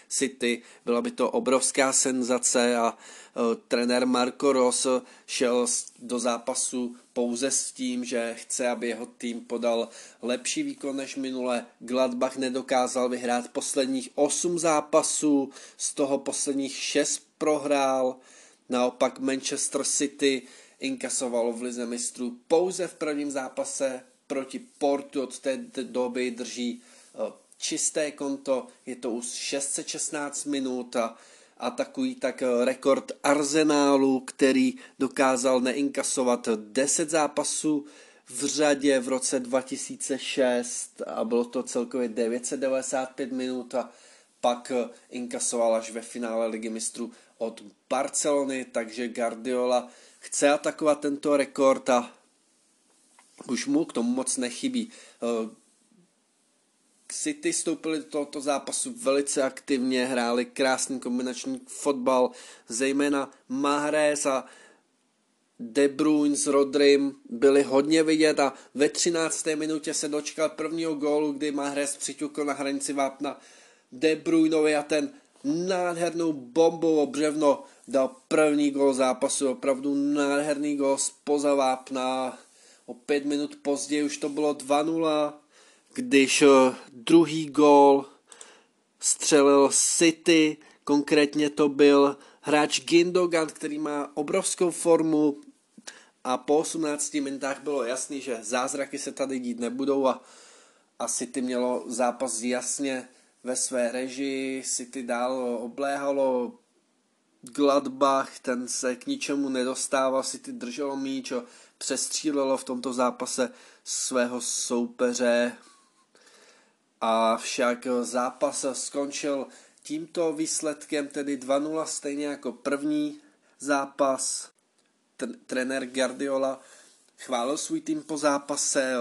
City. Byla by to obrovská senzace a uh, trenér Marco Ross šel do zápasu pouze s tím, že chce, aby jeho tým podal lepší výkon než minule. Gladbach nedokázal vyhrát posledních 8 zápasů, z toho posledních 6 prohrál. Naopak Manchester City inkasovalo v lize mistrů pouze v prvním zápase proti Portu. Od té doby drží eh, čisté konto, je to už 616 minut a atakují tak eh, rekord Arsenálu, který dokázal neinkasovat 10 zápasů v řadě v roce 2006 a bylo to celkově 995 minut a pak eh, inkasoval až ve finále ligy mistrů od Barcelony, takže Guardiola chce atakovat tento rekord a už mu k tomu moc nechybí. Eh, City stoupili do tohoto zápasu velice aktivně, hráli krásný kombinační fotbal, zejména Mahrez a De Bruyne s Rodrym byli hodně vidět a ve 13. minutě se dočkal prvního gólu, kdy Mahrez přiťukl na hranici vápna De Bruynovi a ten nádhernou bombou o břevno dal první gol zápasu, opravdu nádherný gol spoza vápna. O pět minut později už to bylo 2-0, když eh, druhý gol střelil City, konkrétně to byl hráč Gindogan, který má obrovskou formu a po 18 minutách bylo jasný, že zázraky se tady dít nebudou a, a City mělo zápas jasně ve své režii, City dál obléhalo Gladbach, ten se k ničemu nedostával, City drželo míč přestřílelo v tomto zápase svého soupeře. A však zápas skončil tímto výsledkem, tedy 2-0, stejně jako první zápas. Trenér Guardiola chválil svůj tým po zápase,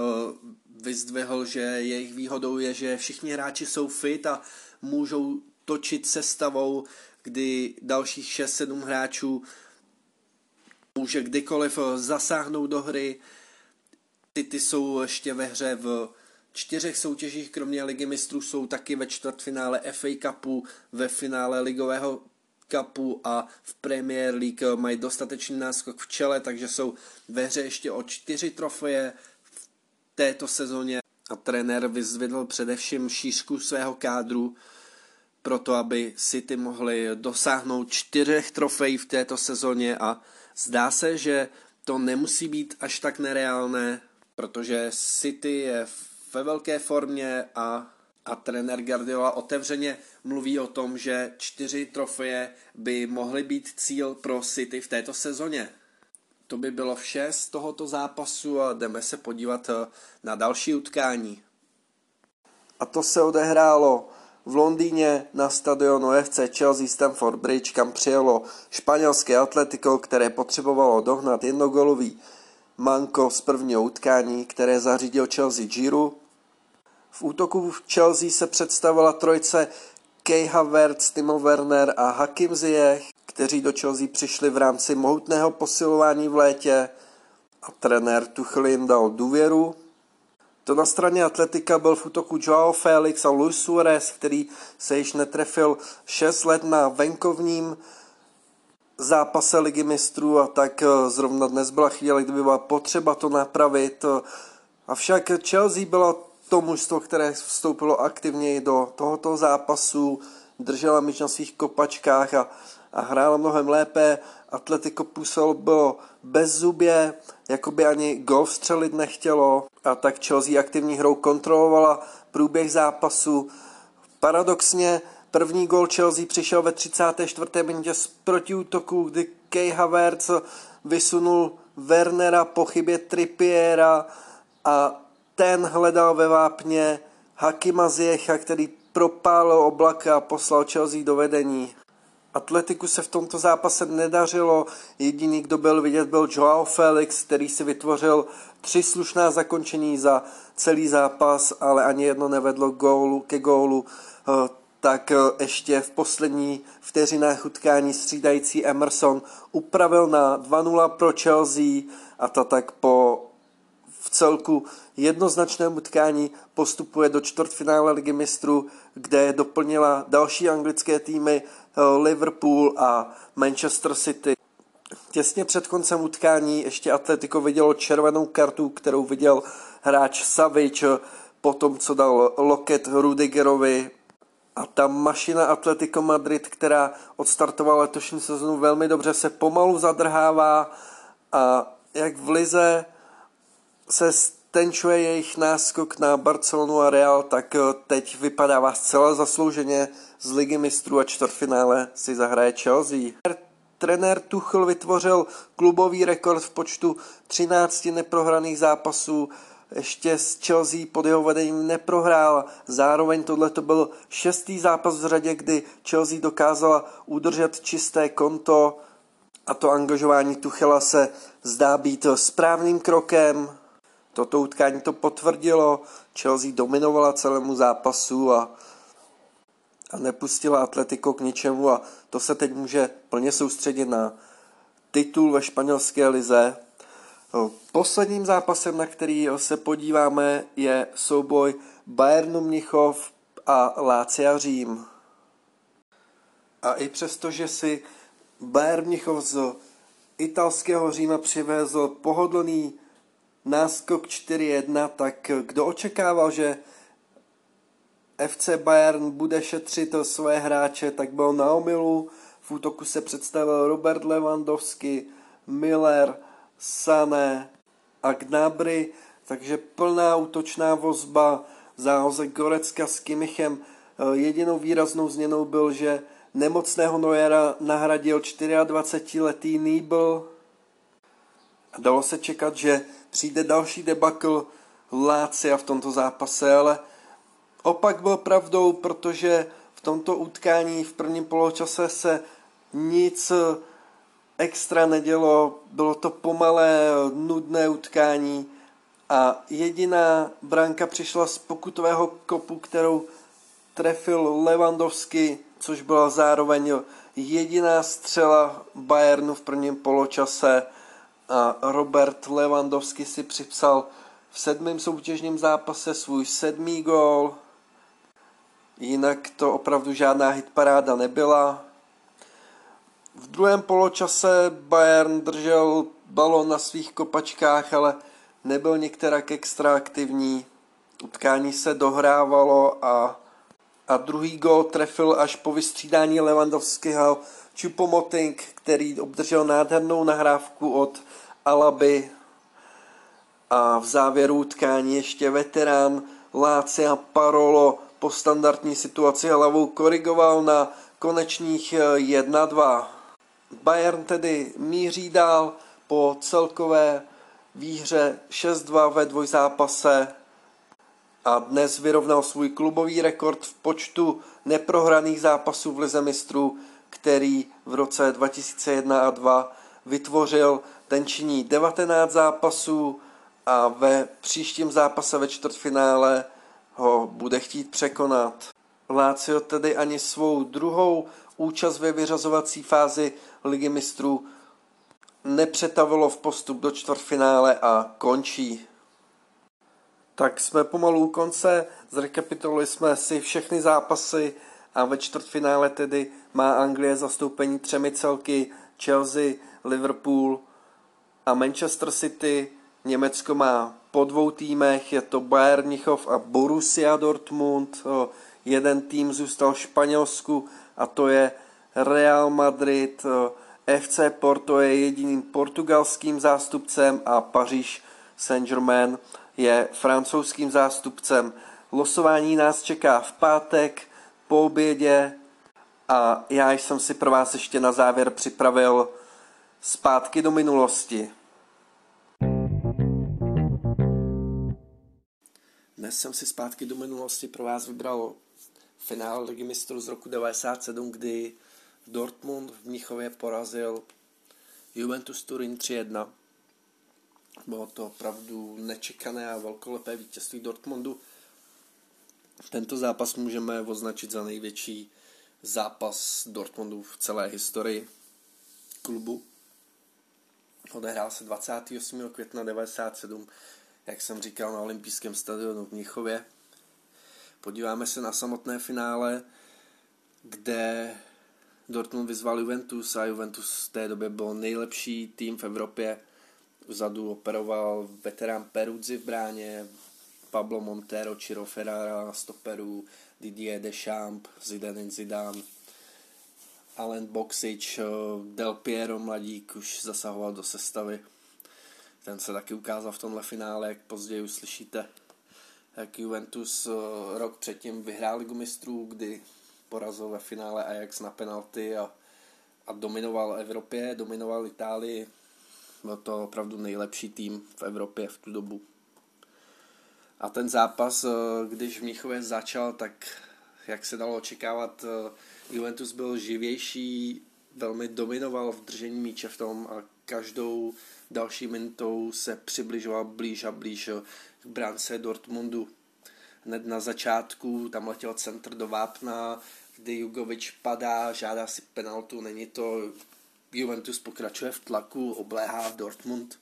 vyzdvihl, že jejich výhodou je, že všichni hráči jsou fit a můžou točit sestavou, kdy dalších 6-7 hráčů může kdykoliv zasáhnout do hry. Ty jsou ještě ve hře v čtyřech soutěžích, kromě ligy mistrů jsou taky ve čtvrtfinále FA Cupu, ve finále ligového Cupu a v Premier League mají dostatečný náskok v čele, takže jsou ve hře ještě o čtyři trofeje této sezóně a trenér vyzvedl především šířku svého kádru, proto aby City mohli dosáhnout čtyřech trofejí v této sezóně a zdá se, že to nemusí být až tak nereálné, protože City je ve velké formě a, a trenér Guardiola otevřeně mluví o tom, že čtyři trofeje by mohly být cíl pro City v této sezóně. To by bylo vše z tohoto zápasu a jdeme se podívat eh, na další utkání. A to se odehrálo v Londýně na stadionu FC Chelsea Stamford Bridge, kam přijelo španělské Atletico, které potřebovalo dohnat jednogolový manko z prvního utkání, které zařídil Chelsea Giro. V útoku v Chelsea se představila trojce Kay Havertz, Timo Werner a Hakim Ziyech, kteří do Chelsea přišli v rámci mohutného posilování v létě a trenér Tuchel jim dal důvěru to na straně Atletika byl v útoku Joao Felix a Luis Suarez, který se již netrefil 6 let na venkovním zápase ligy mistrů a tak eh, zrovna dnes byla chvíle, kdyby byla potřeba to napravit. Avšak Chelsea byla to mužstvo, které vstoupilo aktivněji do tohoto zápasu, držela míč na svých kopačkách a, a hrála mnohem lépe. Atletico působilo bez zubě, jako by ani gol střelit nechtělo a tak Chelsea aktivní hrou kontrolovala průběh zápasu. Paradoxně první gol Chelsea přišel ve 34. minutě z protiútoku, kdy Kay Havertz vysunul Wernera po chybě Trippiera a ten hledal ve vápně Hakima Ziecha, který propálil oblak a poslal Chelsea do vedení. Atletiku se v tomto zápase nedařilo, jediný, kdo byl vidět, byl Joao Felix, který si vytvořil tři slušná zakončení za celý zápas, ale ani jedno nevedlo gólu, ke gólu, eh, tak eh, ještě v poslední vteřinách utkání střídající Emerson upravil na 2-0 pro Chelsea a ta tak po v celku jednoznačném utkání postupuje do čtvrtfinále ligy mistrů, kde doplnila další anglické týmy Liverpool a Manchester City. Těsně před koncem utkání ještě Atletico vidělo červenou kartu, kterou viděl hráč Savic po tom, co dal loket Rudigerovi. A ta mašina Atletico Madrid, která odstartovala letošní sezonu velmi dobře, se pomalu zadrhává a jak v Lize se stenčuje jejich náskok na Barcelonu a Real, tak eh, teď vypadává zcela zaslouženě z ligy mistrů a čtvrtfinále si zahraje Chelsea. Trenér Tuchel vytvořil klubový rekord v počtu 13 neprohraných zápasů, ještě s Chelsea pod jeho vedením neprohrál. Zároveň tohle to byl šestý zápas v řadě, kdy Chelsea dokázala udržet čisté konto a to angažování Tuchela se zdá být správným krokem. Toto utkání to potvrdilo, Chelsea dominovala celému zápasu a, a nepustila Atletico k ničemu a to se teď může plně soustředit na titul ve španělské lize. Posledním zápasem, na který se podíváme, je souboj Bayernu Mnichov a Lácia Řím. A i přesto, že si Bayern Mnichov z italského Říma přivezl pohodlný náskok 4-1, tak kdo očekával, že FC Bayern bude šetřit svoje hráče, tak byl na omilu. V útoku se představil Robert Lewandowski, Miller, Sané a Gnabry, takže plná útočná vozba, záhoze Gorecka s Kimichem. Jedinou výraznou změnou byl, že nemocného Neuera nahradil 24-letý Nibel. Dalo se čekat, že přijde další debakl Lácia v tomto zápase, ale opak byl pravdou, protože v tomto utkání v prvním poločase se nic extra nedělo, bylo to pomalé, nudné utkání a jediná branka přišla z pokutového kopu, kterou trefil Lewandowski, což byla zároveň jediná střela Bayernu v prvním poločase a Robert Lewandowski si připsal v sedmém soutěžním zápase svůj sedmý gól. Jinak to opravdu žádná hitparáda nebyla. V druhém poločase Bayern držel balon na svých kopačkách, ale nebyl některak extra aktivní. Utkání se dohrávalo a, a druhý gol trefil až po vystřídání Lewandowského Chupomoting, který obdržel nádhernou nahrávku od Alaby a v závěru utkání ještě veterán Lácia Parolo po standardní situaci hlavou korigoval na konečných 1-2. Bayern tedy míří dál po celkové výhře 6-2 ve dvojzápase a dnes vyrovnal svůj klubový rekord v počtu neprohraných zápasů v Lize mistrů, který v roce 2001 a 2 vytvořil, ten činí 19 zápasů a ve příštím zápase ve čtvrtfinále ho bude chtít překonat. Lazio tedy ani svou druhou účast ve vyřazovací fázi ligy mistrů nepřetavilo v postup do čtvrtfinále a končí. Tak jsme pomalu u konce, zrekapitulovali jsme si všechny zápasy a ve čtvrtfinále tedy má Anglie zastoupení třemi celky Chelsea, Liverpool a Manchester City. Německo má po dvou týmech, je to Bayern Mnichov a Borussia Dortmund. Jeden tým zůstal v Španělsku a to je Real Madrid. FC Porto je jediným portugalským zástupcem a Paříž Saint-Germain je francouzským zástupcem. Losování nás čeká v pátek po obědě a já jsem si pro vás ještě na závěr připravil zpátky do minulosti. Dnes jsem si zpátky do minulosti pro vás vybral finále ligy mistrů z roku 97, kdy Dortmund v Mnichově porazil Juventus Turin 3-1. Bylo to opravdu nečekané a velkolepé vítězství Dortmundu. Tento zápas můžeme označit za největší zápas Dortmundu v celé historii klubu. Odehrál se 28. května 1997, jak jsem říkal, na olympijském stadionu v Mnichově. Podíváme se na samotné finále, kde Dortmund vyzval Juventus a Juventus v té době byl nejlepší tým v Evropě. Vzadu operoval veterán Peruzzi v bráně, Pablo Montero, Ciro Ferrara, stoperů, Didier Deschamps, Zidane Zidane, Alan Boxič, Del Piero mladík už zasahoval do sestavy. Ten se taky ukázal v tomhle finále, jak později uslyšíte. Jak Juventus rok předtím vyhrál ligu mistrů, kdy porazil ve finále Ajax na penalty a, a dominoval Evropě, dominoval Itálii. Byl to opravdu nejlepší tým v Evropě v tu dobu. A ten zápas, eh, když v Míchově začal, tak jak se dalo očekávat, eh, Juventus byl živější, velmi dominoval v držení míče v tom a každou další minutou se přibližoval blíž a blíž k bránce Dortmundu. Hned na začátku tam letěl centr do Vápna, kdy Jugovič padá, žádá si penaltu, není to, Juventus pokračuje v tlaku, obléhá Dortmund,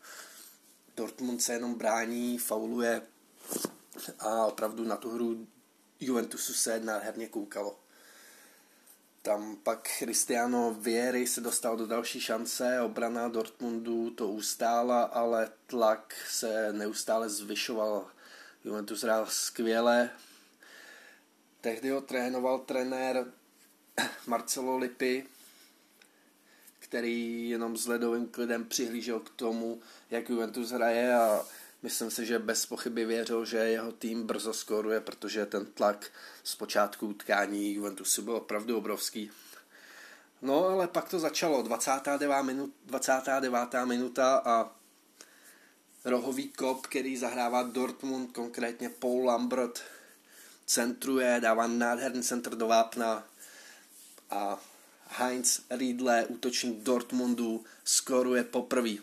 Dortmund se jenom brání, fauluje a opravdu na tu hru Juventusu se nádherně koukalo. Tam pak Cristiano Vieri se dostal do další šance, obrana Dortmundu to ustála, ale tlak se neustále zvyšoval. Juventus hrál skvěle, Tehdy ho trénoval trenér Marcelo Lipy, který jenom s ledovým klidem přihlížel k tomu, jak Juventus hraje a myslím si, že bez pochyby věřil, že jeho tým brzo skoruje, protože ten tlak z počátku utkání Juventusu byl opravdu obrovský. No, ale pak to začalo. 29. Minut, 29. minuta a rohový kop, který zahrává Dortmund, konkrétně Paul Lambert, centruje, dává nádherný centr do vápna a Heinz Riedle, útočník Dortmundu, skoruje poprvé.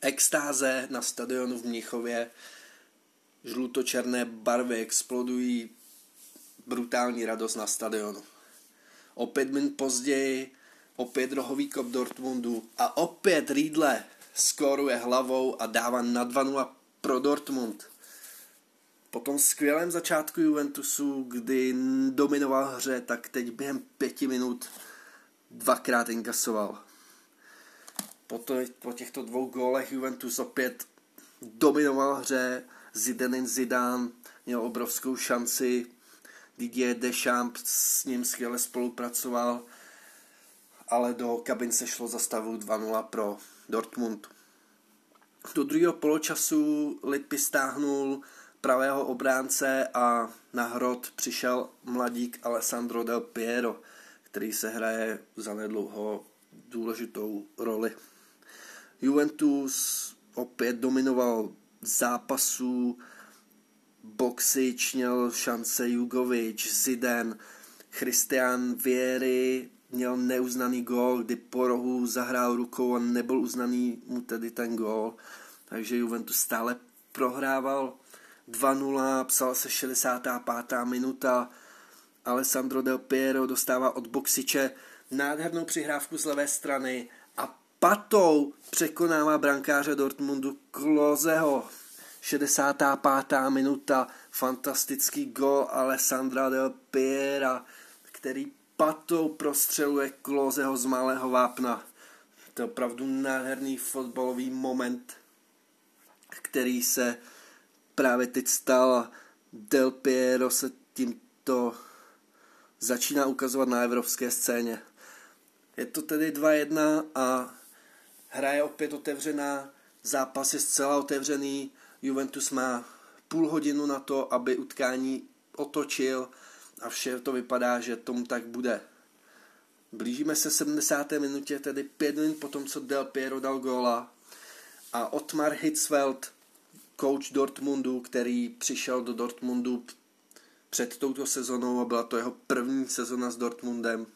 Extáze na stadionu v Mnichově, žlutočerné barvy explodují, brutální radost na stadionu. O pět minut později opět rohový kop Dortmundu a opět Riedle skoruje hlavou a dává na 2 pro Dortmund. Po tom skvělém začátku Juventusu, kdy dominoval hře, tak teď během pěti minut dvakrát inkasoval. Po, to, po těchto dvou gólech Juventus opět dominoval hře, Zidane Zidane měl obrovskou šanci, Didier Deschamps s ním skvěle spolupracoval, ale do kabin se šlo za stavu 2-0 pro Dortmund. Do druhého poločasu Lipy stáhnul pravého obránce a na hrot přišel mladík Alessandro Del Piero, který se hraje zanedlouho důležitou roli. Juventus opět dominoval zápasů, Boxič měl šance Jugovič, Zidane, Christian Vieri měl neuznaný gól, kdy po rohu zahrál rukou a nebyl uznaný mu tedy ten gól. Takže Juventus stále prohrával 2-0, psala se 65. minuta, Alessandro Del Piero dostává od Boxiče nádhernou přihrávku z levé strany patou překonává brankáře Dortmundu Klozeho. 65. minuta, fantastický gol Alessandra Del Piera, který patou prostřeluje Klozeho z malého vápna. To je opravdu nádherný fotbalový moment, který se právě teď stal Del Piero se tímto začíná ukazovat na evropské scéně. Je to tedy 2-1 a hra je opět otevřená, zápas je zcela otevřený, Juventus má půl hodinu na to, aby utkání otočil a vše to vypadá, že tomu tak bude. Blížíme se 70. minutě, tedy pět minut po tom, co Del Piero dal góla a Otmar Hitzfeld coach Dortmundu, který přišel do Dortmundu před touto sezonou a byla to jeho první sezona s Dortmundem,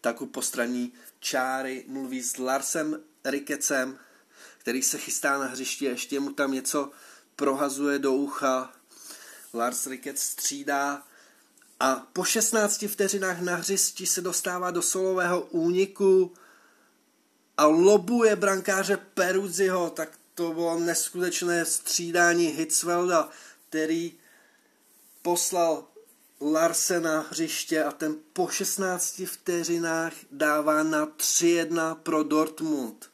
tak u postraní čáry mluví s Larsem Rikecem, který se chystá na hřišti, ještě mu tam něco prohazuje do ucha. Lars Ricketts střídá a po 16 vteřinách na hřišti se dostává do solového úniku a lobuje brankáře Peruziho, tak to bylo neskutečné střídání Hitzvelda, který poslal Larsena hřiště a ten po 16 vteřinách dává na 3-1 pro Dortmund.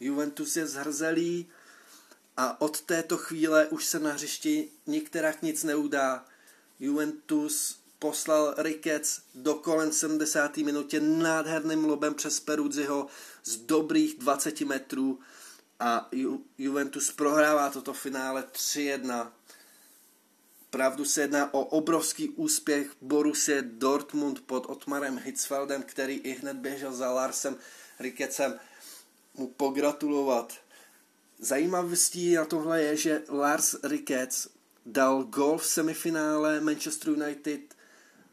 Juventus je zhrzelý a od této chvíle už se na hřišti některak nic neudá. Juventus poslal Ricketts do kolen 70. minutě nádherným lobem přes Peruzziho z dobrých 20 metrů a Ju- Juventus prohrává toto finále 3-1. Pravdu se jedná o obrovský úspěch Borussia Dortmund pod Otmarem Hitzfeldem, který i hned běžel za Larsem Rickettsem mu pogratulovat. Zajímavostí na tohle je, že Lars Ricketts dal gol v semifinále Manchester United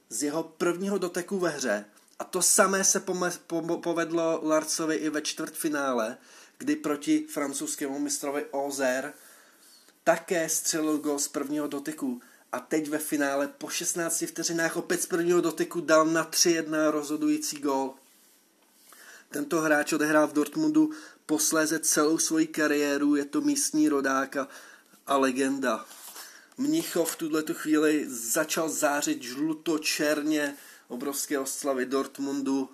z jeho prvního doteku ve hře. A to samé se povedlo Larsovi i ve čtvrtfinále, kdy proti francouzskému mistrovi Ozer také střelil gol z prvního dotyku a teď ve finále po 16 vteřinách opět z prvního dotyku dal na 3-1 rozhodující gol. Tento hráč odehrál v Dortmundu posléze celou svoji kariéru, je to místní rodák a, a legenda. Mnichov v tuto chvíli začal zářit žluto-černě obrovské oslavy Dortmundu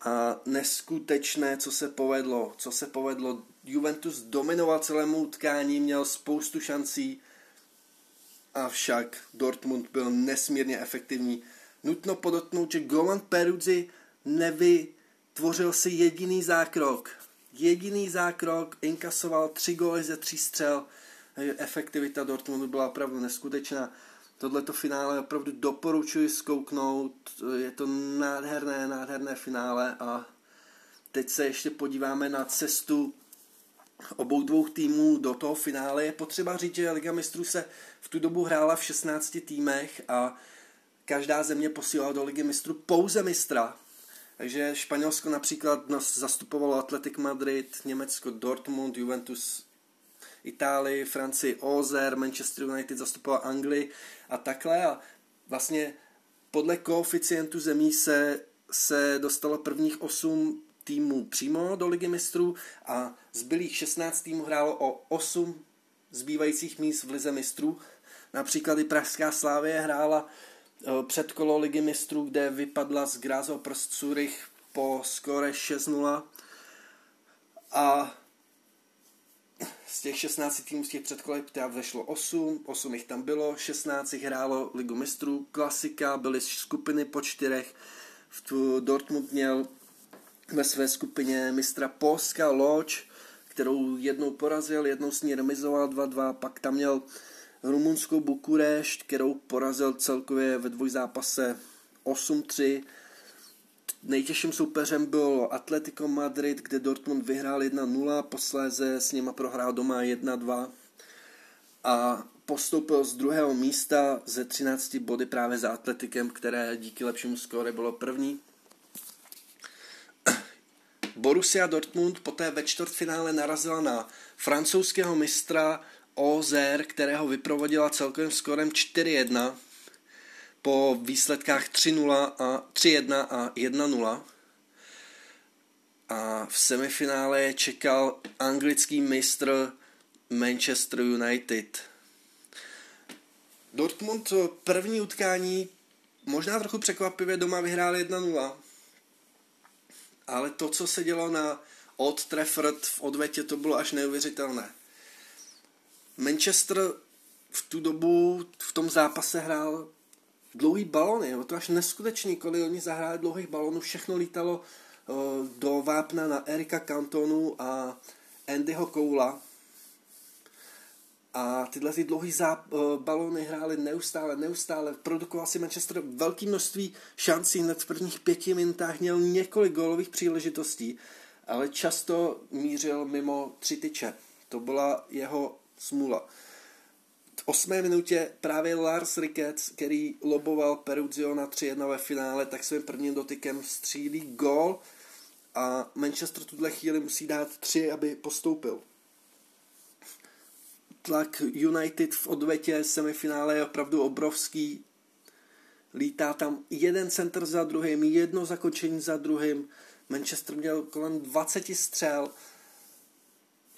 a neskutečné, co se povedlo, co se povedlo. Juventus dominoval celému utkání, měl spoustu šancí, avšak Dortmund byl nesmírně efektivní. Nutno podotknout, že Golan Peruzzi nevytvořil si jediný zákrok. Jediný zákrok, inkasoval tři góly ze tří střel, efektivita Dortmundu byla opravdu neskutečná. Tohleto finále opravdu doporučuji zkouknout, je to nádherné, nádherné finále a teď se ještě podíváme na cestu obou dvou týmů do toho finále. Je potřeba říct, že Liga mistrů se v tu dobu hrála v 16 týmech a každá země posílala do Ligy mistrů pouze mistra. Takže Španělsko například nás zastupovalo Atletic Madrid, Německo Dortmund, Juventus Itálii, Francii Ozer, Manchester United zastupoval Anglii a takhle a vlastně podle koeficientu zemí se, se dostalo prvních 8 týmů přímo do ligy mistrů a zbylých 16 týmů hrálo o 8 zbývajících míst v lize mistrů. Například i Pražská Slávie hrála e, předkolo ligy mistrů, kde vypadla z Grázo Prst Zurich po skore 6-0 a z těch 16 týmů z těch předkolek vešlo 8, 8 jich tam bylo, 16 jich hrálo ligu mistrů, klasika, byly skupiny po čtyřech, v tu Dortmund měl ve své skupině mistra Polska Loď, kterou jednou porazil, jednou s ní remizoval 2-2, pak tam měl rumunskou Bukurešť, kterou porazil celkově ve dvojzápase 8-3, Nejtěžším soupeřem byl Atletico Madrid, kde Dortmund vyhrál 1-0, posléze s nima prohrál doma 1-2 a postoupil z druhého místa ze 13 body právě za Atletikem, které díky lepšímu skóre bylo první. Borussia Dortmund poté ve čtvrtfinále narazila na francouzského mistra Ozer, kterého vyprovodila celkovým skórem 4-1 po výsledkách 3-0 a 3-1 a 1-0. A v semifinále čekal anglický mistr Manchester United. Dortmund první utkání možná trochu překvapivě doma vyhrál 1-0. Ale to, co se dělo na Old Trafford v odvetě, to bylo až neuvěřitelné. Manchester v tu dobu v tom zápase hrál dlouhý balony, jo, to až neskutečný, kolik oni zahráli dlouhých balonů, všechno lítalo uh, do vápna na Erika Cantonu a Andyho Koula. A tyhle ty dlouhý záp- uh, balony hráli neustále, neustále. Produkoval si Manchester velké množství šancí, hned v prvních pěti minutách měl několik gólových příležitostí, ale často mířil mimo tři tyče. To byla jeho smůla osmé minutě právě Lars Ricketts, který loboval Peruzio na 3-1 ve finále, tak svým prvním dotykem střílí gol a Manchester tuhle chvíli musí dát 3, aby postoupil. Tlak United v odvetě semifinále je opravdu obrovský. Lítá tam jeden center za druhým, jedno zakončení za druhým. Manchester měl kolem 20 střel,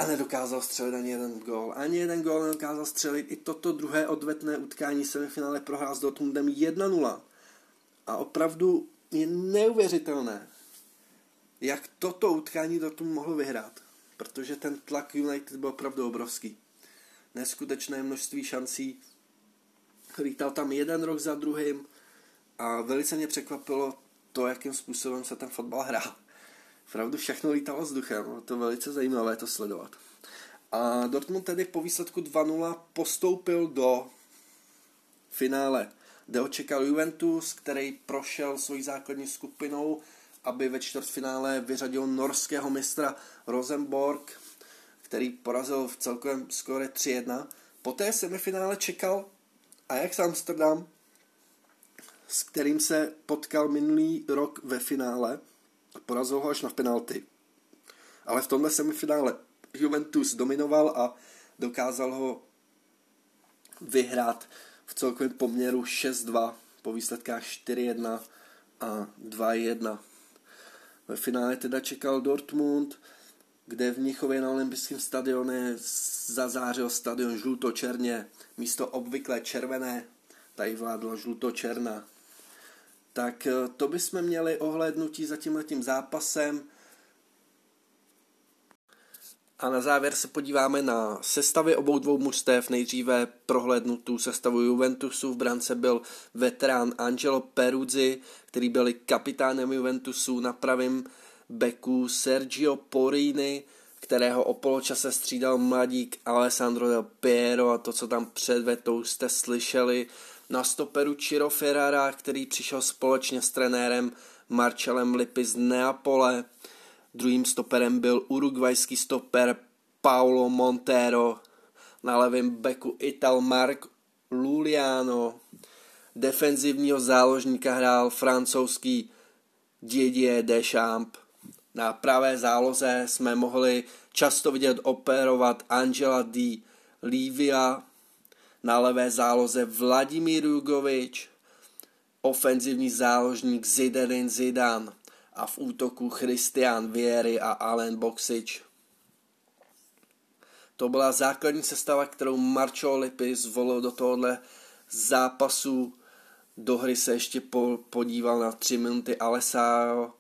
a nedokázal střelit ani jeden gól. Ani jeden gól nedokázal střelit. I toto druhé odvetné utkání semifinále prohrál s Dortmundem 1-0. A opravdu je neuvěřitelné, jak toto utkání Dortmund mohl vyhrát. Protože ten tlak United byl opravdu obrovský. Neskutečné množství šancí. Lítal tam jeden rok za druhým a velice mě překvapilo to, jakým způsobem se ten fotbal hrál opravdu všechno lítalo vzduchem. Bylo to velice zajímavé to sledovat. A Dortmund tedy po výsledku 2-0 postoupil do finále, kde ho čekal Juventus, který prošel svojí základní skupinou, aby ve čtvrtfinále vyřadil norského mistra Rosenborg, který porazil v celkovém skore 3-1. Poté semifinále čekal Ajax Amsterdam, s kterým se potkal minulý rok ve finále – Porazil ho až na penalty. Ale v tomhle semifinále Juventus dominoval a dokázal ho vyhrát v celkovém poměru 6-2 po výsledkách 4-1 a 2-1. Ve finále teda čekal Dortmund, kde v Mnichově na olympijském stadioně zazářil stadion žluto-černě. Místo obvyklé červené tady vládlo žluto-černá tak eh, to bychom měli ohlédnutí za tímhletím zápasem. A na závěr se podíváme na sestavy obou dvou mužstev. Nejdříve prohlédnutou sestavu Juventusu. V brance byl veterán Angelo Peruzzi, který byl kapitánem Juventusu. Na pravém beku Sergio Porini, kterého o poločase střídal mladík Alessandro Del Piero a to, co tam předvedl, to už jste slyšeli na stoperu Ciro Ferrara, který přišel společně s trenérem Marcelem Lipy z Neapole. Druhým stoperem byl urugvajský stoper Paulo Montero. Na levém beku Ital Mark Luliano. Defenzivního záložníka hrál francouzský Didier Deschamps. Na pravé záloze jsme mohli často vidět operovat Angela Di Livia, na levé záloze Vladimír Jugovič, ofenzivní záložník Zidanin Zidan a v útoku Christian Vieri a Alen Boxič. To byla základní sestava, kterou Marčo Lipy zvolil do tohohle zápasu. Do hry se ještě po, podíval na tři minuty Alessao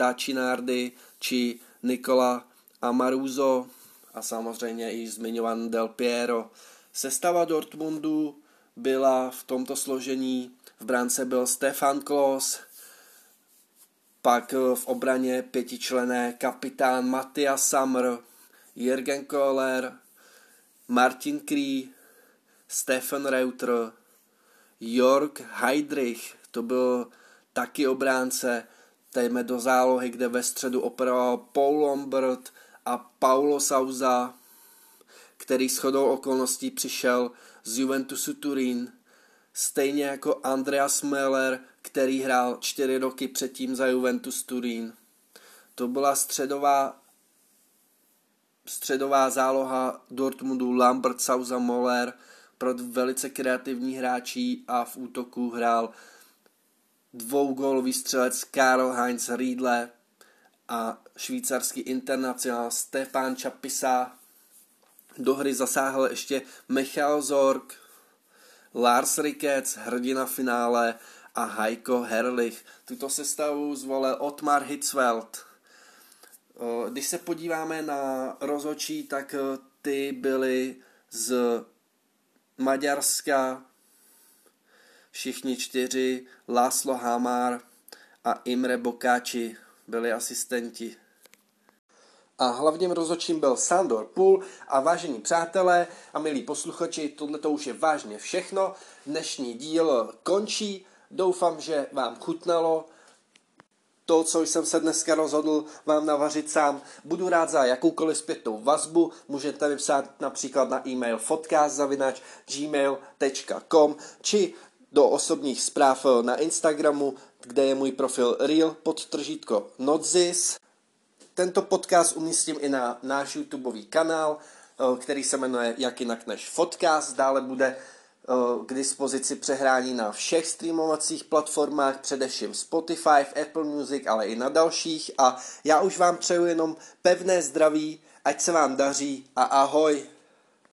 Tačinardi či Nikola Amaruzo a samozřejmě i zmiňovaný Del Piero. Sestava Dortmundu byla v tomto složení, v brance byl Stefan Klos, pak v obraně pětičlené kapitán Matthias Samr, Jürgen Kohler, Martin Krie, Stefan Reuter, Jörg Heidrich, to byl taky obránce, jdeme do zálohy, kde ve středu operoval Paul Lombard a Paulo Sauza, který shodou okolností přišel z Juventusu Turín, stejně jako Andreas Meller, který hrál čtyři roky předtím za Juventus Turín. To byla středová, středová záloha Dortmundu Lambert Sauza Moller pro velice kreativní hráčí a v útoku hrál dvougólový střelec Karl Heinz Riedle a švýcarský internacionál Stefan Čapisa do hry zasáhl ještě Michal Zorg, Lars Ricketts, hrdina finále a Heiko Herrlich. Tuto sestavu zvolil Otmar Hitzfeld. Když se podíváme na rozočí, tak ty byly z Maďarska, všichni čtyři, Laszlo Hamar a Imre Bokáči byli asistenti a hlavním rozhodčím byl Sandor Půl a vážení přátelé a milí posluchači, tohle to už je vážně všechno. Dnešní díl končí, doufám, že vám chutnalo to, co jsem se dneska rozhodl vám navařit sám. Budu rád za jakoukoliv zpětnou vazbu, můžete mi psát například na e-mail podcast.gmail.com či do osobních zpráv na Instagramu, kde je můj profil real podtržítko notzis. Tento podcast umístím i na náš YouTubeový kanál, který se jmenuje Jak jinak než Podcast. Dále bude k dispozici přehrání na všech streamovacích platformách, především Spotify, Apple Music, ale i na dalších. A já už vám přeju jenom pevné zdraví, ať se vám daří a ahoj.